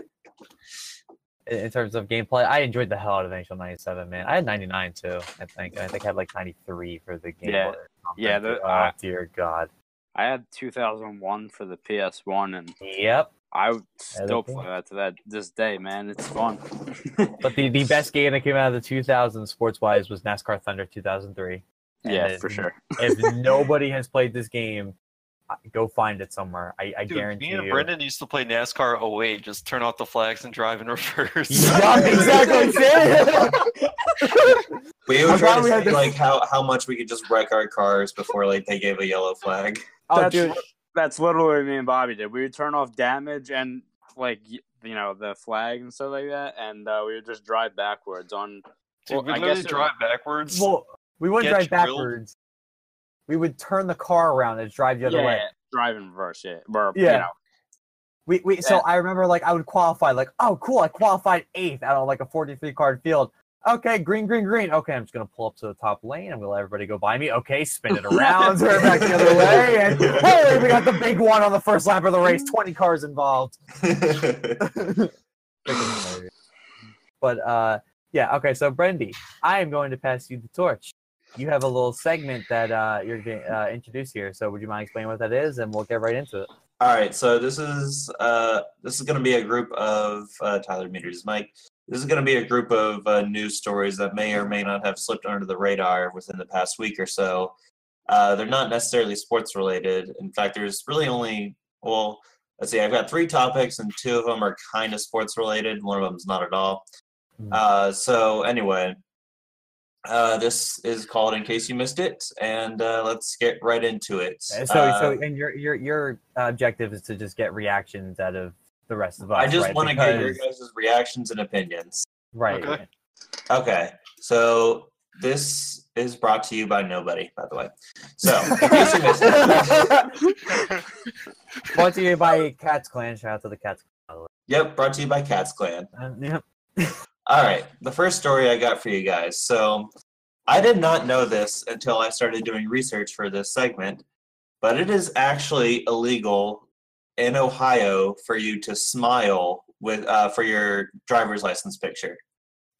A: In in terms of gameplay, I enjoyed the hell out of NHL 97, man. I had 99 too, I think. I think I had like 93 for the game.
D: Yeah.
A: Boy or something.
D: Yeah, the-
A: oh
D: uh,
A: dear God.
D: I had 2001 for the PS1, and
A: Yep.
D: I would still play that to that this day, man. It's fun.
A: But the, the best game that came out of the 2000s sports wise was NASCAR Thunder 2003. And
D: yeah, for sure.
A: If nobody has played this game, uh, go find it somewhere. I, I
C: Dude,
A: guarantee
C: me and
A: you.
C: Brendan used to play NASCAR 08, just turn off the flags and drive in reverse.
A: Yeah, exactly. see?
B: We were
A: I'm
B: trying to see like how, how much we could just wreck our cars before like they gave a yellow flag.
A: Oh,
D: That's
A: dude.
D: That's literally what me and Bobby did. We would turn off damage and like you know the flag and stuff like that, and uh, we would just drive backwards on.
C: Dude,
D: Well,
C: we
D: I
C: literally
D: guess it-
C: drive backwards.
A: Well, we wouldn't
C: Get
A: drive
C: drilled.
A: backwards. We would turn the car around and drive the other
D: yeah,
A: way.
D: drive in reverse. Yeah, or,
A: Yeah.
D: You know,
A: We, we so I remember like I would qualify like oh cool I qualified eighth out of like a 43 card field. Okay, green, green, green. Okay, I'm just gonna pull up to the top lane. I'm gonna let everybody go by me. Okay, spin it around, turn it back the other way, and hey, we got the big one on the first lap of the race. 20 cars involved. But uh, yeah. Okay, so Brendy, I am going to pass you the torch. You have a little segment that uh, you're going to uh, introduce here. So would you mind explaining what that is, and we'll get right into it.
B: All right, so this is uh, this is going to be a group of uh, Tyler Meters, Mike. This is going to be a group of uh, news stories that may or may not have slipped under the radar within the past week or so. Uh, they're not necessarily sports related. In fact, there's really only well, let's see. I've got three topics, and two of them are kind of sports related. One of them's not at all.
A: Hmm.
B: Uh, so anyway, uh, this is called "In Case You Missed It," and uh, let's get right into it.
A: Uh, So,
B: Uh,
A: so, and your your your objective is to just get reactions out of the rest of us.
B: I just
A: right?
B: want to get your
A: Because-
B: guys' reactions and opinions.
A: right.
C: Okay.
B: Okay, so this is brought to you by nobody, by the way. So, in case you missed it,
A: Brought to you by Cats Clan. Shout out to the Cats. Clan.
B: Yep, brought to you by Cats Clan.
A: Clan. Uh, yep.
B: All right, the first story I got for you guys. So, I did not know this until I started doing research for this segment, but it is actually illegal in Ohio for you to smile with uh, for your driver's license picture.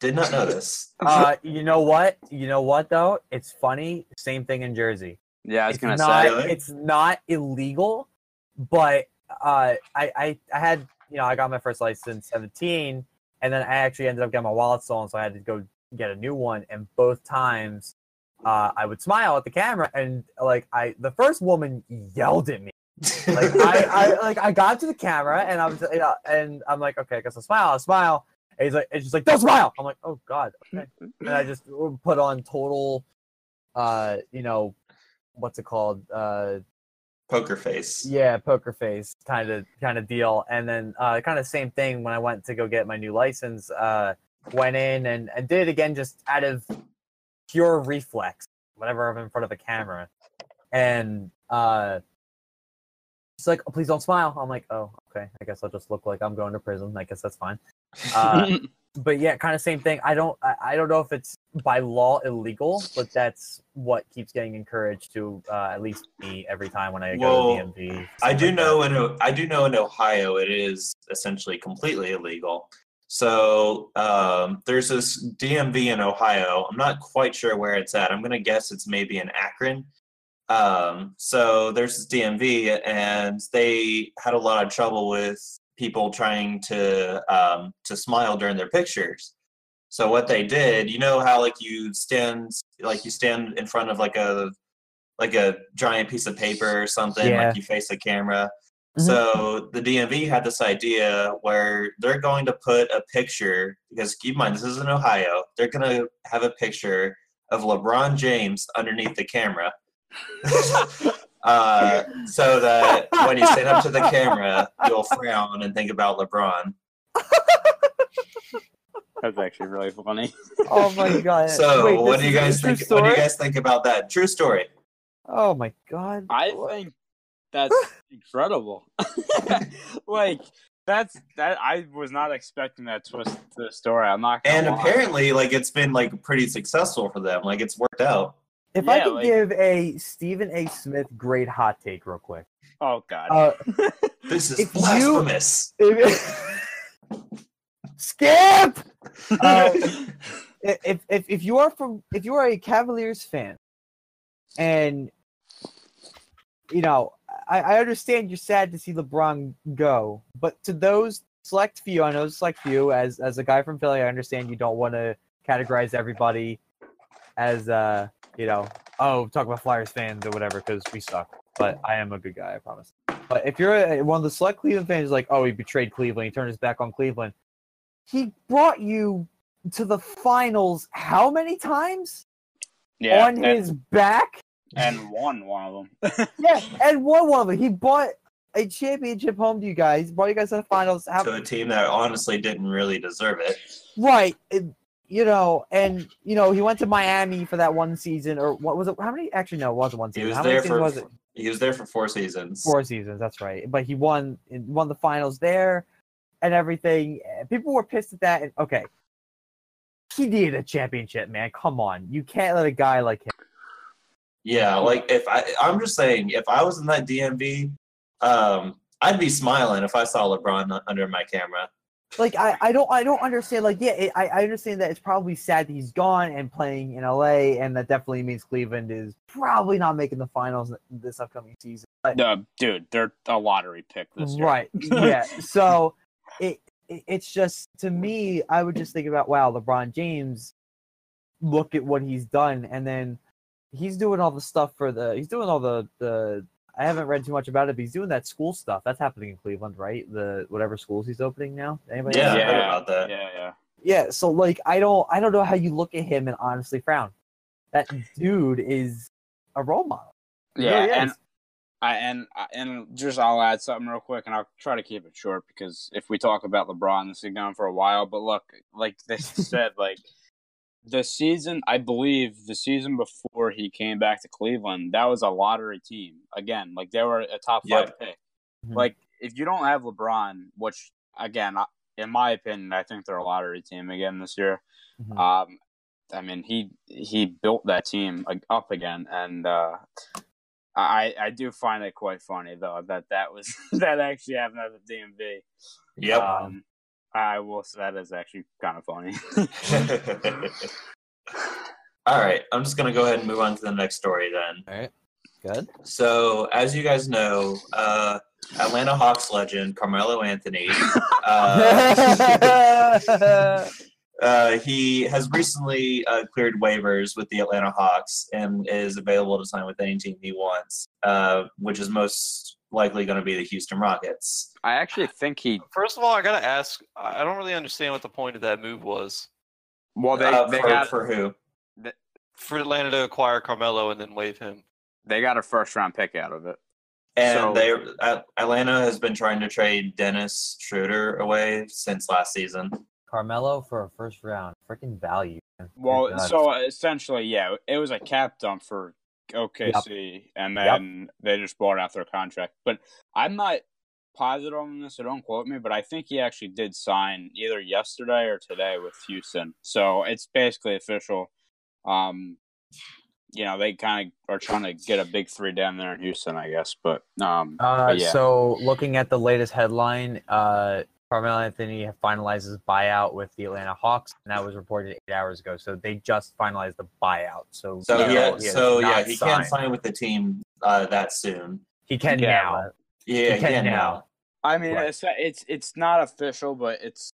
B: Did not know this.
A: Uh, you know what? You know what though? It's funny. Same thing in Jersey.
D: yeah, I was
A: it's
D: gonna
A: not.
D: say.
B: Really?
A: It's not illegal, but uh, I, I I had you know I got my first license 17, and then I actually ended up getting my wallet stolen, so I had to go get a new one. And both times, uh, I would smile at the camera, and like I, the first woman yelled at me. Like I, I like I got to the camera, and I was you know, and I'm like, okay, I guess I'll smile. I'll smile. And he's like, it's just like, don't smile. I'm like, oh god, okay. And I just put on total, uh, you know, what's it called? Uh,
B: Poker face.
A: yeah, poker face kind of kind of deal. And then uh, kind of same thing when I went to go get my new license. Uh, went in and, and did it again just out of pure reflex whenever I'm in front of a camera. And uh, she's like, oh, please don't smile. I'm like, oh, okay. I guess I'll just look like I'm going to prison. I guess that's fine. Uh, but yeah, kind of same thing. I don't I, I don't know if it's by law illegal, but that's what keeps getting encouraged to uh, at least me every time when I go
B: Well,
A: to DMV.
B: I do
A: like that.
B: know in I do know in Ohio it is essentially completely illegal. So um, there's this DMV in Ohio. I'm not quite sure where it's at. I'm gonna guess it's maybe in Akron. Um, so there's this DMV, and they had a lot of trouble with people trying to um, to smile during their pictures. So what they did, you know how like you stand like you stand in front of like a like a giant piece of paper or something,
A: Yeah.
B: like you face the camera.
A: Mhm.
B: So the DMV had this idea where they're going to put a picture because keep in mind this is in Ohio. They're going to have a picture of LeBron James underneath the camera. uh, so that when you stand up to the camera, you'll frown and think about LeBron.
D: That's actually really funny.
A: Oh my god.
B: So
A: Wait,
B: what do you guys
A: true
B: think? What do you guys think about that? True story.
A: Oh my god.
D: I think that's incredible. like that's that I was not expecting that twist to the story. I'm not gonna
B: And
D: lie.
B: apparently, like it's been like pretty successful for them. Like it's worked out.
A: If I could
D: like-
A: give a Stephen A. Smith great hot take real quick.
D: Oh god.
A: Uh,
B: This is
A: If you-
B: blasphemous.
A: if- Skip. Uh, if if if you are from if you are a Cavaliers fan, and you know, I, I understand you're sad to see LeBron go, but to those select few, I know select few, as as a guy from Philly, I understand you don't want to categorize everybody as uh you know oh talk about Flyers fans or whatever because we suck. But I am a good guy, I promise. But if you're a, one of the select Cleveland fans, like oh he betrayed Cleveland, he turned his back on Cleveland, he brought you to the finals how many times
D: yeah,
A: on
D: and,
A: his back?
D: and won one of them.
A: Yeah, and won one of them. He brought a championship home to you guys. Brought you guys to the finals. How,
B: to a team that honestly didn't really deserve it.
A: right. it- you know, and you know, he went to Miami for that one season, or what was it? How many? Actually, no, it wasn't one
B: He
A: season.
B: was
A: how
B: there for
A: was it?
B: he was there for four seasons.
A: Four seasons. That's right. But he won won the finals there, and everything. People were pissed at that. And okay, he needed a championship, man. Come on, you can't let a guy like him.
B: Yeah, like if I I'm just saying if I was in that DMV, um, I'd be smiling if I saw LeBron under my camera.
A: Like I, I don't I don't understand like yeah it, I, I understand that it's probably sad that he's gone and playing in LA and that definitely means Cleveland is probably not making the finals this upcoming season but
D: No, dude, they're a lottery pick this year.
A: right yeah so it, it it's just to me I would just think about wow LeBron James look at what he's done and then he's doing all the stuff for the he's doing all the the I haven't read too much about it but he's doing that school stuff that's happening in Cleveland right the whatever schools he's opening now anybody
B: Yeah,
A: know?
B: I heard about that.
D: Yeah, yeah.
A: Yeah, so like I don't I don't know how you look at him and honestly frown. That dude is a role model.
D: Yeah,
A: really
D: and. I and and just I'll add something real quick, and I'll try to keep it short because if we talk about LeBron, this is going for a while. But look, like they said, like the season, I believe the season before he came back to Cleveland, that was a lottery team again. Like they were a top five
B: Yep.
D: pick.
A: Mhm.
D: Like if you don't have LeBron, which again, in my opinion, I think they're a lottery team again this year.
A: Mhm.
D: Um, I mean, he he built that team up again, and uh, I I do find it quite funny though that that was that actually happened at the DMV.
B: Yep.
D: Um, I will say that is actually kind of funny.
B: All right, I'm just gonna go ahead and move on to the next story then.
A: All right. Good.
B: So, as you guys know, uh, Atlanta Hawks legend Carmelo Anthony, uh, uh, he has recently uh, cleared waivers with the Atlanta Hawks and is available to sign with any team he wants, uh, which is most likely going to be the Houston Rockets.
D: I actually think he
C: First of all, I gotta ask. I I don't really understand what the point of that move was
D: well they
B: Uh,
D: they
B: for,
D: got
B: for who?
C: for Atlanta to acquire Carmelo and then waive him.
D: they got a first round pick out of it.
B: And
D: So-
B: they uh, Atlanta has been trying to trade Dennis Schroeder away since last season.
A: Carmelo for a first round. Freaking value. man.
D: Well, so essentially, yeah, it was a cap dump for OKC, and
A: Yep.
D: then they just bought out their contract. But I'm not positive on this, so don't quote me. But I think he actually did sign either yesterday or today with Houston, so it's basically official. Um, you know, they kind of are trying to get a big three down there in Houston, I guess. But um,
A: Uh,
D: But yeah.
A: So looking at the latest headline, uh, Carmelo Anthony finalized his buyout with the Atlanta Hawks, and that was reported eight hours ago. So they just finalized the buyout. So
B: So
A: no,
B: yeah,
A: he has
B: so yeah, he
A: signed.
B: can't sign with the team uh, that soon.
A: He can
D: Yeah,
A: now.
B: Yeah,
A: He can now.
B: now.
D: I mean,
A: Right.
D: it's it's it's not official, but it's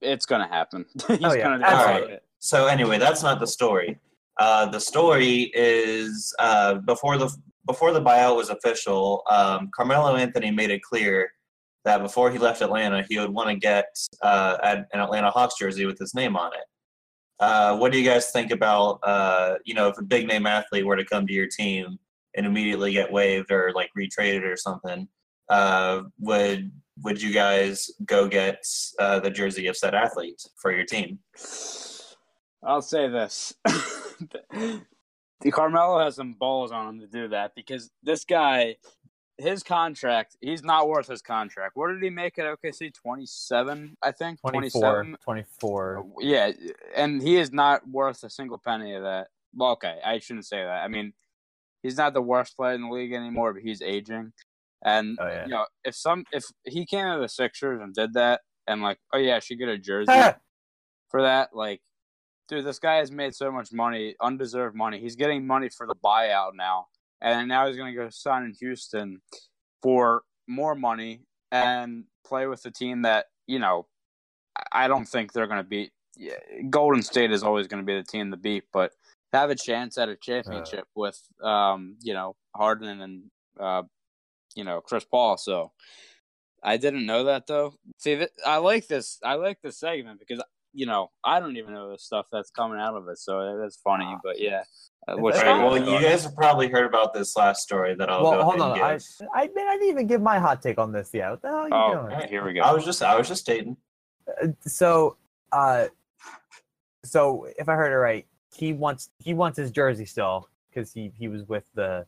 D: it's gonna happen. He's
A: Oh, yeah,
D: gonna do
B: absolutely.
D: it.
B: So anyway, that's not the story. Uh, the story is uh, before the before the buyout was official. Um, Carmelo Anthony made it clear that before he left Atlanta, he would want to get uh, an an Atlanta Hawks jersey with his name on it. Uh, what do you guys think about uh, you know if a big name athlete were to come to your team and immediately get waived or like retraded or something? Uh, would would you guys go get uh, the jersey of said athlete for your team?
D: I'll say this: Carmelo has some balls on him to do that because this guy, his contract, he's not worth his contract. What did he make at OKC? Twenty seven, I think.
A: 24,
D: 27?
A: 24.
D: Yeah, and he is not worth a single penny of that. Well, okay, I shouldn't say that. I mean, he's not the worst player in the league anymore, but he's aging. And
A: Oh, yeah.
D: you know, if some if he came to the Sixers and did that, and like, oh yeah, she get a jersey for that, like, dude, this guy has made so much money, undeserved money. He's getting money for the buyout now, and now he's gonna go sign in Houston for more money and play with a team that you know I- don't think they're gonna beat. Yeah, Golden State is always gonna be the team to beat, but to have a chance at a championship with um, you know Harden and uh, you know Chris Paul. So I didn't know that though. See, th- I like this. I like this segment because you know I don't even know the stuff that's coming out of it. So that's funny. But yeah, uh, what's
A: All
B: All right,
A: right,
B: well, you guys have probably heard about this last story that I'll
A: well,
B: go
A: hold
B: ahead
A: on.
B: and
A: I,
B: give.
A: I, man, I didn't even give my hot take on this yet. What the hell are you
D: Oh,
A: doing?
D: here we go.
B: I was just, I was just stating.
A: Uh, so uh so if i heard it right he wants he wants his jersey still because he he was with the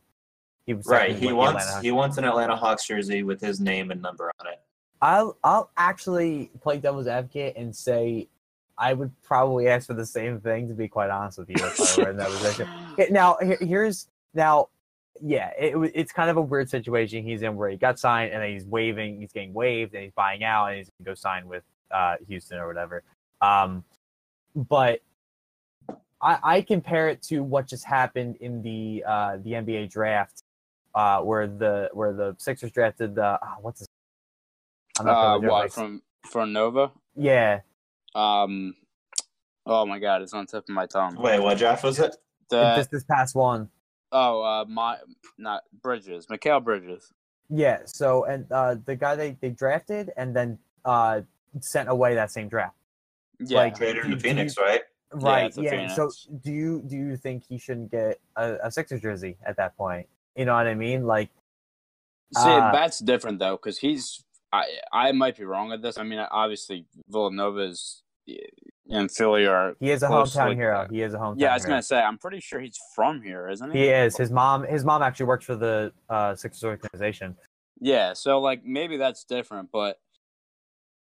A: he was
B: Right, he wants, he wants an Atlanta Hawks jersey with his name and number on it.
A: i'll i'll actually play devil's advocate and say i would probably ask for the same thing to be quite honest with you if i were in that position. Now here's now yeah it, it's kind of a weird situation he's in where he got signed and then he's waving he's getting waived and he's buying out and he's gonna go sign with uh houston or whatever. Um but I, I compare it to what just happened in the uh the nba draft uh where the where the sixers drafted the ah, what's his I'm not
D: Uh, what from from Nova?
A: yeah
D: Um, oh my God, it's on the tip of my tongue.
B: Wait, what draft was it?
D: The-
A: just this past one
D: oh, uh, my not Bridges, Mikal Bridges.
A: Yeah, so and uh the guy they, they drafted and then uh sent away that same draft.
D: Yeah,
A: Like,
B: Traded
A: do-
B: to Phoenix,
A: you-
B: right?
A: Right.
D: it's a
A: Yeah. So do you do you think he shouldn't get a, a Sixers jersey at that point? You know what I mean? Like
D: See,
A: Uh,
D: that's different though, because he's. I I might be wrong with this. I mean, obviously Villanova is and Philly are.
A: he is a hometown hero.
D: uh,
A: He is a hometown
D: Yeah, I was
A: hero.
D: gonna say. I'm pretty sure he's from here, isn't he?
A: He is. His mom his mom actually works for the uh Sixers organization.
D: Yeah, so like maybe that's different, but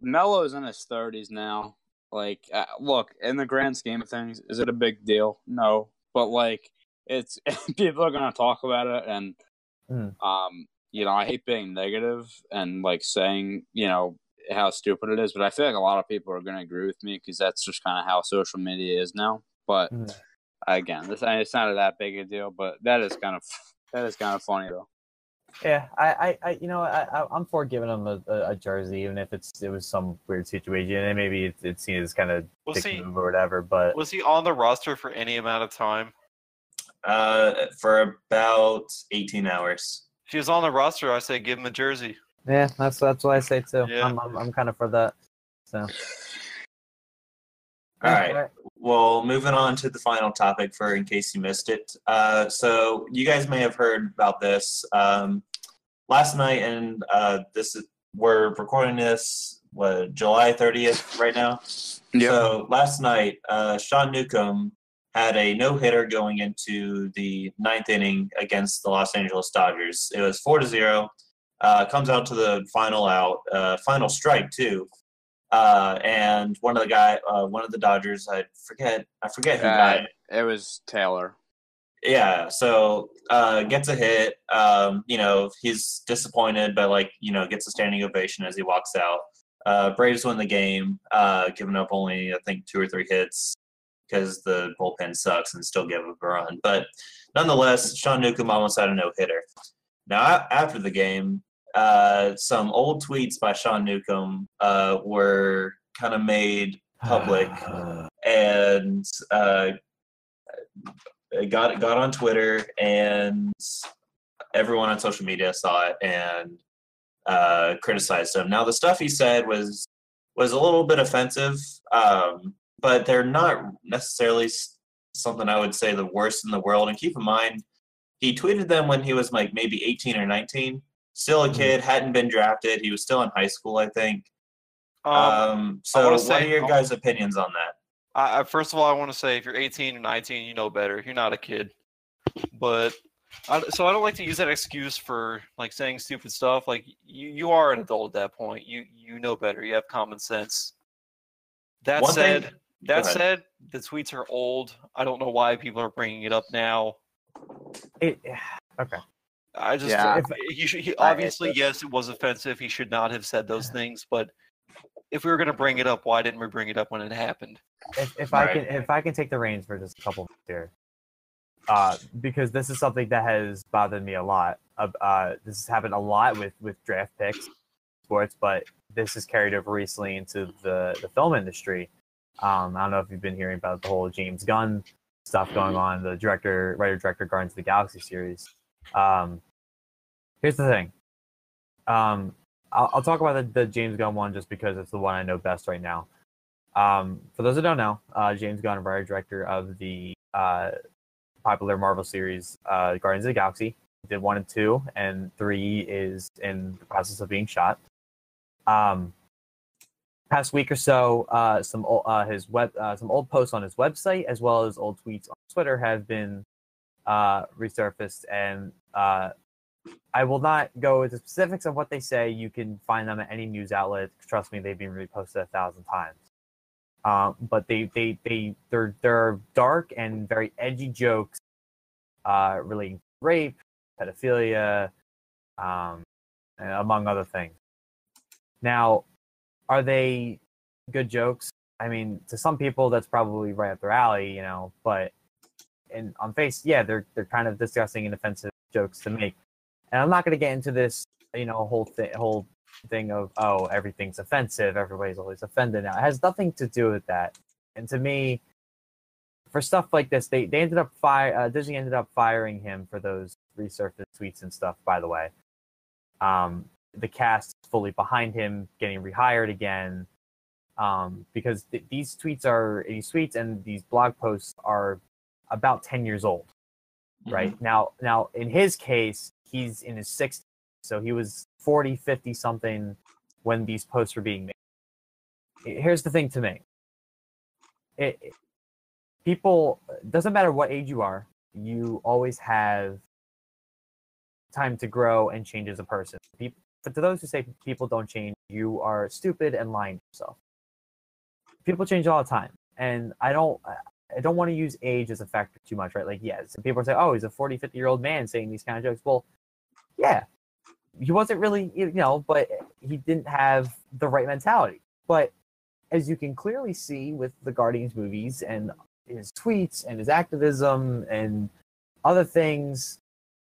D: Melo's in his thirties now. Like, uh, look, in the grand scheme of things, is it a big deal? No, but like, it's people are gonna talk about it, and
A: Mhm.
D: um, you know, I hate being negative and like saying, you know, how stupid it is, but I feel like a lot of people are gonna agree with me because that's just kind of how social media is now. But
A: Mhm.
D: again, this it's not that big a deal, but that is kind of that is kind of funny though.
A: Yeah, I, I, I you know, I, I, I'm for giving him a, a, a jersey, even if it's it was some weird situation, and maybe it's, it's seen as kind of
C: Was
A: dick
C: he
A: move or whatever. But
C: was he on the roster for any amount of time?
B: Uh, for about 18 hours.
C: If he was on the roster, I say give him a jersey.
A: yeah, that's that's what I say too.
C: Yeah.
A: I'm, I'm, I'm kind of for that. So.
B: All
A: Yeah,
B: right. Well, moving on to the final topic for in case you missed it. Uh, so you guys may have heard about this um, last night, and uh, this is we're recording this what July 30th right now. So last night, uh, Sean Newcomb had a no hitter going into the ninth inning against the Los Angeles Dodgers. It was four to zero. Uh, comes out to the final out, uh, final strike too. Uh, and one of the guy, uh, one of the Dodgers, I forget, I forget who got
D: Uh,
B: it.
D: it was Taylor.
B: Yeah, so uh, gets a hit. Um, you know, he's disappointed, but like you know, gets a standing ovation as he walks out. Uh, Braves win the game, uh, giving up only I think two or three hits because the bullpen sucks and still give up a run. But nonetheless, Sean Newcomb almost had a no hitter. Now after the game, uh, some old tweets by Sean Newcomb uh, were kind of made public and uh, got got on Twitter and everyone on social media saw it and uh, criticized him. Now the stuff he said was was a little bit offensive, um, but they're not necessarily something I would say the worst in the world. And keep in mind, he tweeted them when he was like maybe 18 or 19, still a
C: Mm-hmm.
B: kid, hadn't been drafted. He was still in high school, I think.
C: Um,
B: Um, so, what
C: say-
B: are your guys' opinions on that?
C: I, I, first of all, I want to say if you're 18 or 19, you know better. You're not a kid. But I, so I don't like to use that excuse for like saying stupid stuff. Like you, you are an adult at that point. You you know better. You have common sense. That
B: One thing-
C: said, that said, the tweets are old. I don't know why people are bringing it up now.
A: It, okay.
C: I just
D: Yeah.
C: if, he should. He, obviously,
D: this.
C: yes, it was offensive. He should not have said those things. But if we were going to bring it up, why didn't we bring it up when it happened?
A: if, if I
B: Right.
A: can if I can take the reins for just a couple here, uh, because this is something that has bothered me a lot. Uh, uh, this has happened a lot with with draft picks, sports, but this has carried over recently into the the film industry. Um, I don't know if you've been hearing about the whole James Gunn stuff going on, the director, writer, director, Guardians of the Galaxy series. Um, here's the thing. Um, I'll, I'll talk about the, the James Gunn one just because it's the one I know best right now. Um, for those who don't know, uh, James Gunn, writer director of the uh, popular Marvel series uh, Guardians of the Galaxy, did one and two, and three is in the process of being shot. Um, past week or so, uh, some ol- uh, his web uh, some old posts on his website as well as old tweets on Twitter have been uh, resurfaced, and uh, I will not go into specifics of what they say. You can find them at any news outlet. Trust me, they've been reposted a thousand times. Um, but they they they they're they're dark and very edgy jokes uh, relating to rape, pedophilia, um, among other things. Now, are they good jokes? I mean, to some people, that's probably right up their alley, you know. But and on face, yeah, they're they're kind of disgusting and offensive jokes to make. And I'm not going to get into this, you know, whole thing, whole thing of oh, everything's offensive, everybody's always offended. Now, it has nothing to do with that. And to me, for stuff like this, they they ended up fire. Uh, Disney ended up firing him for those resurfaced tweets and stuff. By the way, um, the cast fully behind him, getting rehired again, um, because th- these tweets are these tweets and these blog posts are about ten years old right? Now now in his case he's in his 60s so he was 40 50 something when these posts were being made. Here's the thing to me. It, it- people doesn't matter what age you are you always have time to grow and change as a person. People, but to those who say people don't change you are stupid and lying to yourself people change all the time and i don't I don't want to use age as a factor too much, right? Like, yes, some people say, oh, he's a 40, 50 year old man saying these kind of jokes. Well, yeah, he wasn't really, you know, but he didn't have the right mentality. But as you can clearly see with the Guardians movies and his tweets and his activism and other things,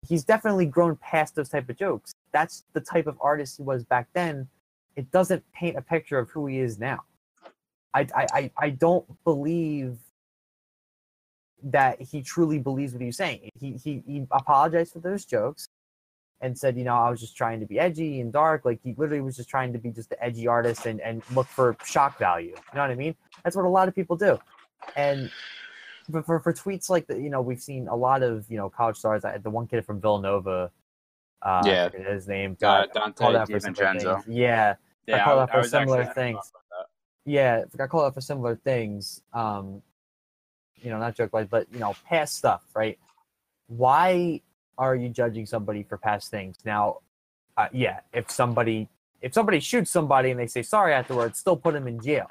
A: he's definitely grown past those type of jokes. That's the type of artist he was back then. It doesn't paint a picture of who he is now. I, I, I, don't believe that he truly believes what he's saying. He, he he apologized for those jokes and said, you know, I was just trying to be edgy and dark. Like he literally was just trying to be just the edgy artist and, and look for shock value. You know what I mean? That's what a lot of people do. And but for, for tweets like the, you know, we've seen a lot of, you know, college stars. I, the one kid from Villanova, uh,
D: Yeah.
A: His name,
D: Uh, Donte
A: called out for
D: DiVincenzo.
A: Yeah,
D: Yeah,
A: called
D: I,
A: out for similar things. yeah, I called out for similar things. Um, you know, not joke like, but you know, past stuff, right? Why are you judging somebody for past things? Now, uh, yeah, if somebody if somebody shoots somebody and they say sorry afterwards, still put them in jail.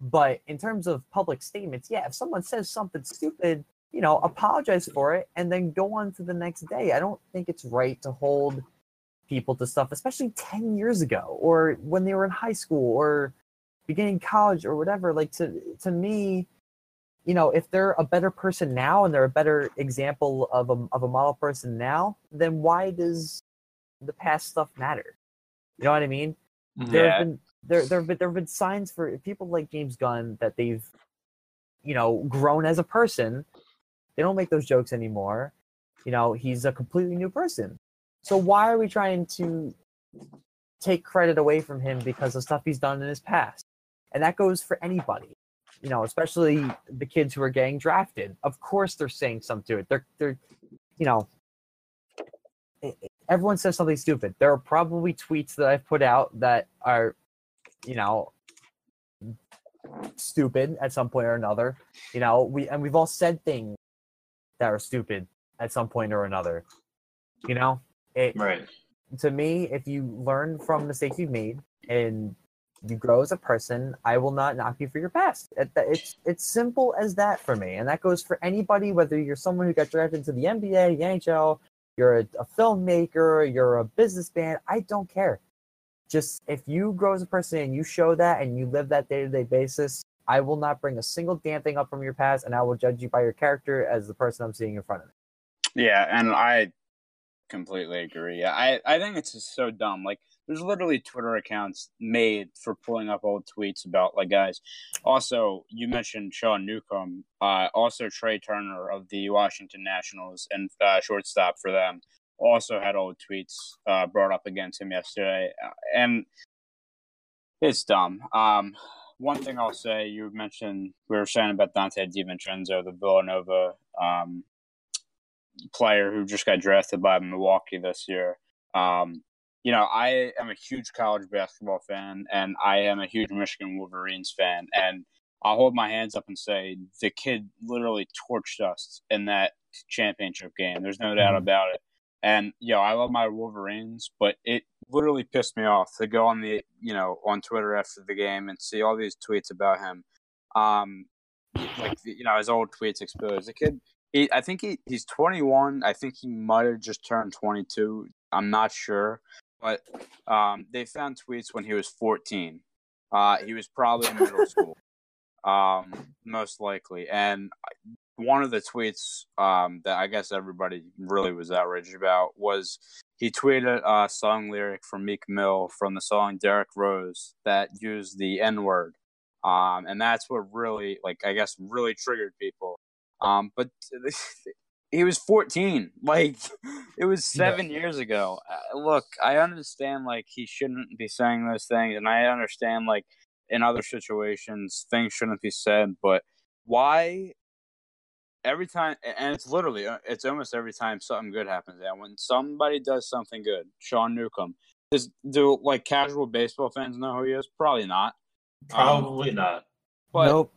A: But in terms of public statements, yeah, if someone says something stupid, you know, apologize for it and then go on to the next day. I don't think it's right to hold people to stuff, especially 10 years ago or when they were in high school or beginning college or whatever. Like to to me, you know, if they're a better person now and they're a better example of a of a model person now, then why does the past stuff matter? You know what I mean? There
D: Yeah.
A: have been there there have been there have been signs for people like James Gunn that they've you know grown as a person. They don't make those jokes anymore. You know, he's a completely new person. So why are we trying to take credit away from him because of stuff he's done in his past? And that goes for anybody. You know, especially the kids who are getting drafted. Of course they're saying something to it. They're they're you know everyone says something stupid. There are probably tweets that I've put out that are, you know, stupid at some point or another. You know, we and we've all said things that are stupid at some point or another. You know, it
B: Right.
A: to me, if you learn from mistakes you've made and you grow as a person, I will not knock you for your past. It- It's it's simple as that for me, and that goes for anybody. Whether you're someone who got drafted into the NBA, the NHL, you're a, a filmmaker, you're a businessman, I don't care. Just if you grow as a person and you show that and you live that day to day basis, I will not bring a single damn thing up from your past, and I will judge you by your character as the person I'm seeing in front of me.
D: Yeah, and I completely agree. I I think it's just so dumb. Like there's literally Twitter accounts made for pulling up old tweets about like guys. Also, you mentioned Sean Newcomb. Uh, also Trea Turner of the Washington Nationals and uh, shortstop for them also had old tweets uh, brought up against him yesterday, Uh, and it's dumb. Um, one thing I'll say, you mentioned we were saying about Donte DiVincenzo, the Villanova um, player who just got drafted by Milwaukee this year. Um, you know, I am a huge college basketball fan, and I am a huge Michigan Wolverines fan. And I'll hold my hands up and say the kid literally torched us in that championship game. There's no doubt
A: Mhm.
D: about it. And yo, I love my Wolverines, but it literally pissed me off to go on the you know on Twitter after the game and see all these tweets about him. Um, like you know his old tweets exposed. The kid he, I think he, he's 21. I think he might have just turned 22. I'm not sure, but um, they found tweets when he was 14. Uh, he was probably in middle school, um, most likely. And one of the tweets um, that I guess everybody really was outraged about was he tweeted a song lyric from Meek Mill from the song Derrick Rose that used the N word. Um, and that's what really, like, I guess, really triggered people. Um, but he was 14. Like, it was seven years ago. Uh, look, I understand, like, he shouldn't be saying those things, and I understand, like, in other situations, things shouldn't be said, but why every time and it's literally uh, it's almost every time something good happens and when somebody does something good sean newcomb does do like casual baseball fans know who he is probably not
B: Probably not.
D: but
A: nope.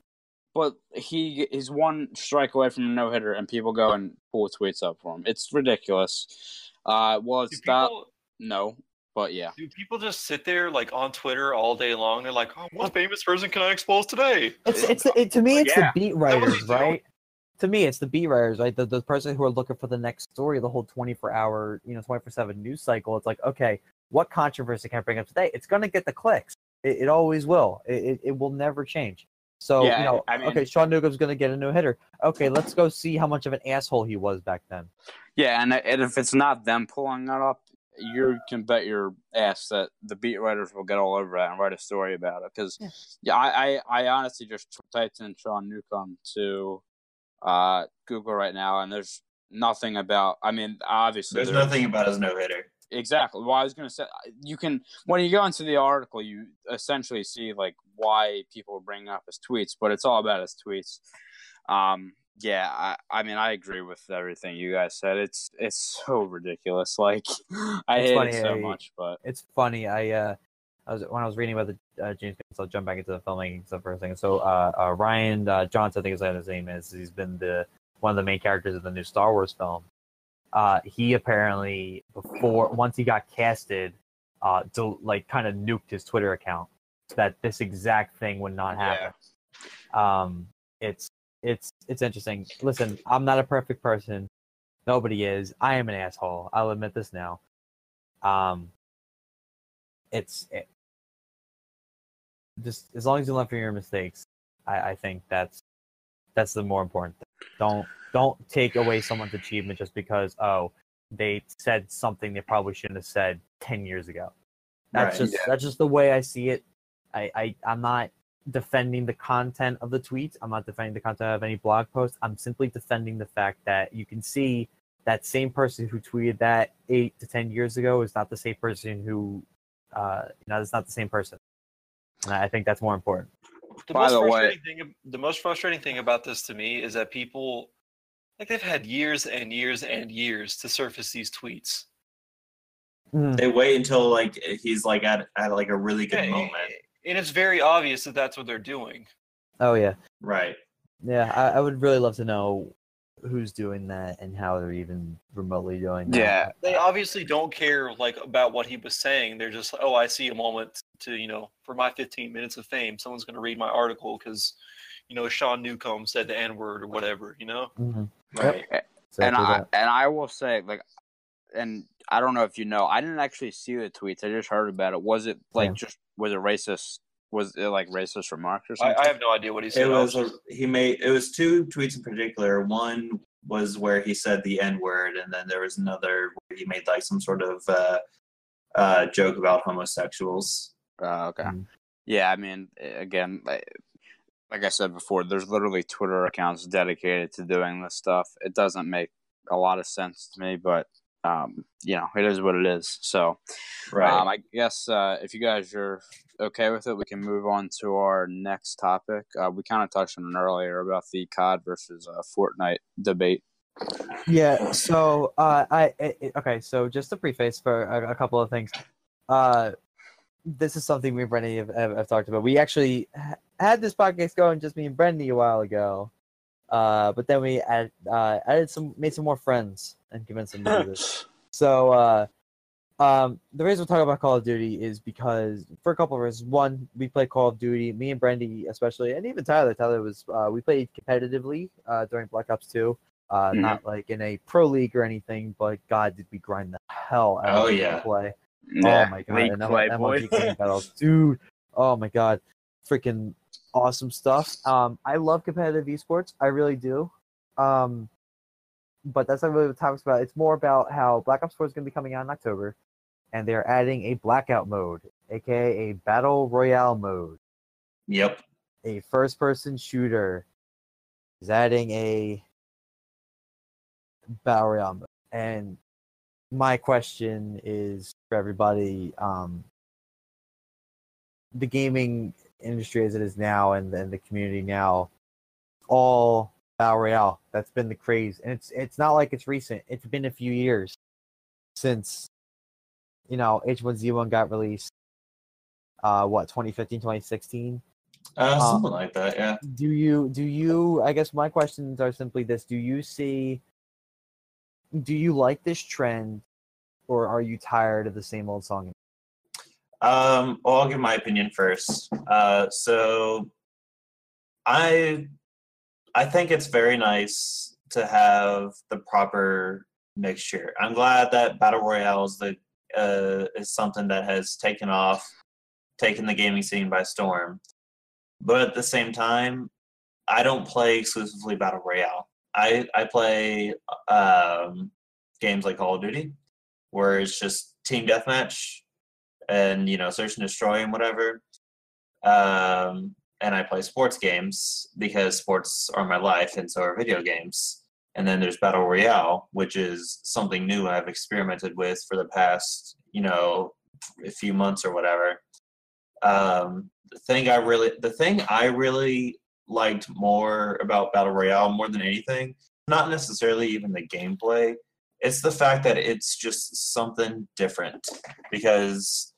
D: but he is one strike away from a no hitter, and people go and pull tweets up for him. It's ridiculous. Uh, well,
C: Do
D: it's not. No, but yeah,
C: do people just sit there like on Twitter all day long? They're like, oh, what famous person can I expose today?
A: It's it's it, to me it's
D: Yeah.
A: the beat writers, right? To me, it's the beat writers, right? The the person who are looking for the next story, the whole twenty four hour, you know, twenty four seven news cycle. It's like, okay, what controversy can I bring up today? It's gonna get the clicks. It, it always will. It, it it will never change. So
D: Yeah,
A: you know,
D: I mean-
A: okay, Sean Newcomb's gonna get a new hitter. Okay, let's go see how much of an asshole he was back then.
D: yeah, and, and if it's not them pulling that up, you can bet your ass that the beat writers will get all over that and write a story about it. Because
A: Yeah.
D: yeah, I, I I honestly just typed in Sean Newcomb to uh, Google right now, and there's nothing about. I mean, obviously,
B: There's nothing about his no hitter.
D: Exactly. Well, I was going to say you can when you go into the article, you essentially see like why people bring up his tweets, but it's all about his tweets. Um, yeah, I, I mean, I agree with everything you guys said. It's it's so ridiculous. Like, I
A: It's
D: hate
A: funny,
D: it so
A: I-
D: much, but
A: it's funny. I uh, I was when I was reading about the uh, James Gunn, so I'll jump back into the filmmaking stuff for a second. So uh, uh, Ryan uh, Johnson, I think is his name is. He's been the one of the main characters of the new Star Wars film. Uh, he apparently before once he got casted, uh, to like kind of nuked his Twitter account so that this exact thing would not happen. Um, it's it's it's interesting. Listen, I'm not a perfect person. Nobody is. I am an asshole. I'll admit this now. Um, it's it, just as long as you learn from your mistakes, I, I think that's that's the more important thing. Don't don't take away someone's achievement just because oh they said something they probably shouldn't have said ten years ago. That's
B: Right,
A: just that's just the way I see it. I, I I'm not defending the content of the tweets. I'm not defending the content of any blog post. I'm simply defending the fact that you can see that same person who tweeted that eight to ten years ago is not the same person who uh you know it's not the same person. And I think that's more important.
C: The
D: By
C: most
D: the way-
C: frustrating thing, the most frustrating thing about this to me is that people, like they've had years and years and years to surface these tweets. Hmm.
B: They wait until like he's like at, at like a really good
C: Yeah,
B: moment.
C: and it's very obvious that that's what they're doing.
A: Oh yeah.
B: Right.
A: Yeah, I, I would really love to know who's doing that and how they're even remotely doing that.
D: Yeah.
C: They obviously don't care like about what he was saying. They're just, oh, I see a moment to, you know, for my 15 minutes of fame, someone's going to read my article because, you know, Sean Newcomb said the N word or whatever, you know?
A: Mhm.
B: Right.
A: So
D: and I
A: that-
D: and I will say like, and I don't know if you know, I didn't actually see the tweets. I just heard about it. Was it like
A: Yeah.
D: just was it racist? Was it like racist remarks or something?
C: I have no idea what he said.
B: It was a, he made it was two tweets in particular. One was where he said the N word, and then there was another where he made like some sort of uh, uh, joke about homosexuals.
D: Uh, okay.
A: Mhm.
D: Yeah, I mean, again, like, like I said before, there's literally Twitter accounts dedicated to doing this stuff. It doesn't make a lot of sense to me, but um, you know, it is what it is. So,
B: Right.
D: um, I guess uh, if you guys are okay with it, we can move on to our next topic. Uh, we kind of touched on it earlier about the COD versus uh, Fortnite debate.
A: Yeah. So, uh, I, I I- okay. So, just a preface for a, a couple of things. Uh, this is something me and Brendan have, have, have talked about. We actually had this podcast going, just me and Brendan, a while ago. Uh, but then we add, uh, added some, made some more friends, and convinced them to do this. So, uh, um, the reason we're talking about Call of Duty is because for a couple of reasons. One, we play Call of Duty, me and Brandy especially, and even Tyler. Tyler was uh, we played competitively uh, during Black Ops Two. Uh,
D: Mhm.
A: Not like in a pro league or anything, but God, did we grind the hell out
B: Oh,
A: of
B: yeah.
A: play?
D: Yeah,
A: oh my God, and M-
D: play,
A: MLG
D: boy.
A: gaming battles, dude. Oh my God, freaking awesome stuff. Um, I love competitive esports. I really do. Um, but that's not really what the topic's about. It's more about how Black Ops 4 is going to be coming out in October, and they're adding a blackout mode, aka a battle royale mode.
B: Yep.
A: A first-person shooter is adding a battle royale mode. And my question is for everybody: um, the gaming industry as it is now, and, and the community now, all battle royale. That's been the craze, and it's it's not like it's recent. It's been a few years since you know H1Z1 got released. Uh, what 2015, 2016?
B: Uh,
A: Uh,
B: something like that. Yeah.
A: Do you do you? I guess my questions are simply this: Do you see? Do you like this trend, or are you tired of the same old song?
B: Um, well, I'll give my opinion first. Uh, so, I, I think it's very nice to have the proper mixture. I'm glad that battle royale is the uh, is something that has taken off, taken the gaming scene by storm. But at the same time, I don't play exclusively battle royale. I I play um, games like Call of Duty, where it's just team deathmatch and you know search and destroy and whatever. Um and i play sports games because sports are my life and so are video games. And then there's battle royale which is something new i've experimented with for the past you know a few months or whatever. Um the thing i really the thing i really liked more about battle royale more than anything not necessarily even the gameplay it's the fact that it's just something different. Because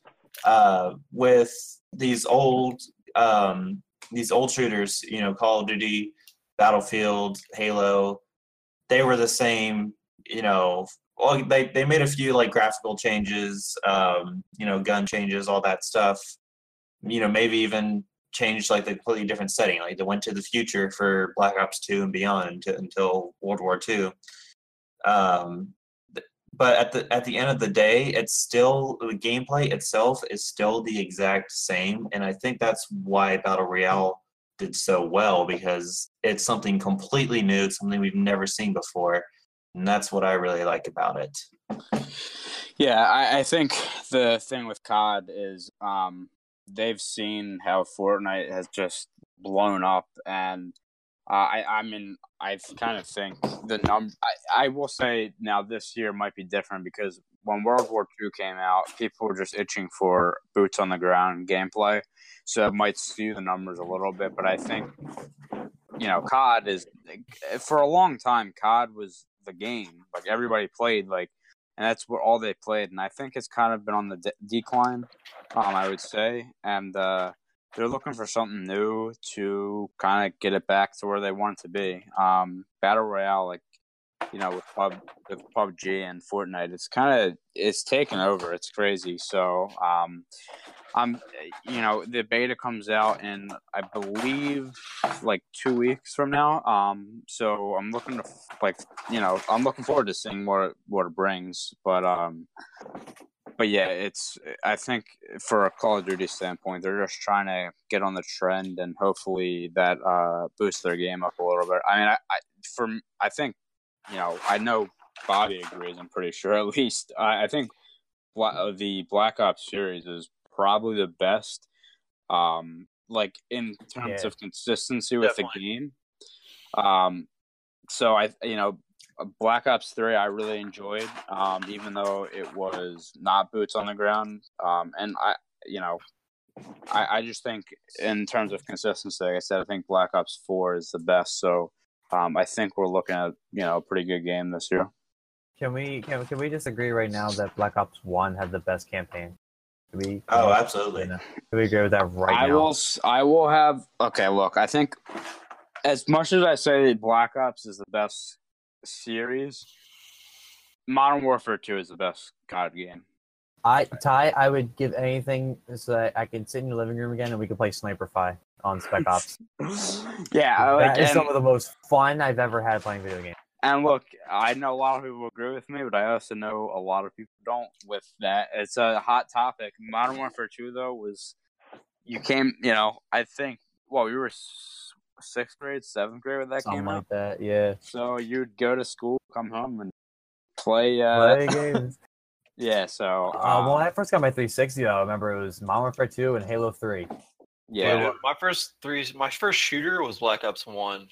B: uh, with these old um, these old shooters, you know, Call of Duty, Battlefield, Halo, they were the same. You know, well, they they made a few like graphical changes, um, you know, gun changes, all that stuff. You know, maybe even changed like the completely different setting. Like they went to the future for Black Ops Two and beyond until, until World War Two. Um, but at the at the end of the day, it's still the gameplay itself is still the exact same, and I think that's why Battle Royale did so well because it's something completely new, it's something we've never seen before, and that's what I really like about it.
D: Yeah, I, I think the thing with COD is um, they've seen how Fortnite has just blown up, and uh, I, I mean, I kind of think the number. I, I will say now this year might be different because when World War II came out, people were just itching for boots on the ground gameplay, so it might skew the numbers a little bit. But I think you know, COD is for a long time. COD was the game. Like everybody played like and that's what all they played. And I think it's kind of been on the de- decline, um, I would say. And uh, they're looking for something new to kind of get it back to where they want it to be. Um, Battle Royale, like you know, with pub with PUBG and Fortnite, it's kind of it's taken over. It's crazy. So um, I'm, you know, the beta comes out in I believe like two weeks from now. Um, so I'm looking to like, you know, I'm looking forward to seeing what what it brings. But um, but yeah, it's I think for a Call of Duty standpoint, they're just trying to get on the trend and hopefully that uh boosts their game up a little bit. I mean, I, I from I think you know I know Bobby agrees. I'm pretty sure at least I, I think the Black Ops series is probably the best. Um, like in terms
A: Yeah.
D: of consistency with
C: Definitely.
D: the game. Um, so I, you know, Black Ops Three I really enjoyed, um, even though it was not boots on the ground. Um, and I, you know, I, I just think in terms of consistency, like I said, I think Black Ops Four is the best. So um, I think we're looking at you know a pretty good game this year.
A: Can we can, can we just agree right now that Black Ops One had the best campaign? Can we? can
B: Oh,
A: we-
B: absolutely.
A: Can we agree with that right now?
D: I
A: now?
D: will. s- I will have. Okay, look. I think as much as I say Black Ops is the best series, Modern Warfare Two is the best COD game.
A: I Ty, I would give anything so that I can sit in your living room again and we could play Sniper Fi on Spec Ops.
D: yeah, I like,
A: that is
D: and,
A: some of the most fun I've ever had playing video games.
D: and look, I know a lot of people agree with me, but I also know a lot of people don't. With that, it's a hot topic. Modern Warfare Two, though, was you came. You know, I think. Well, we were sixth grade, seventh grade when that
A: Something
D: came out.
A: like that, yeah.
D: So you'd go to school, come home, and play. Uh,
A: Play games.
D: Yeah, so
A: Uh,
D: um,
A: when I first got my 360, though, I remember it was Modern Warfare 2 and Halo 3.
D: yeah,
C: Yeah, my first three, my first shooter was Black Ops One.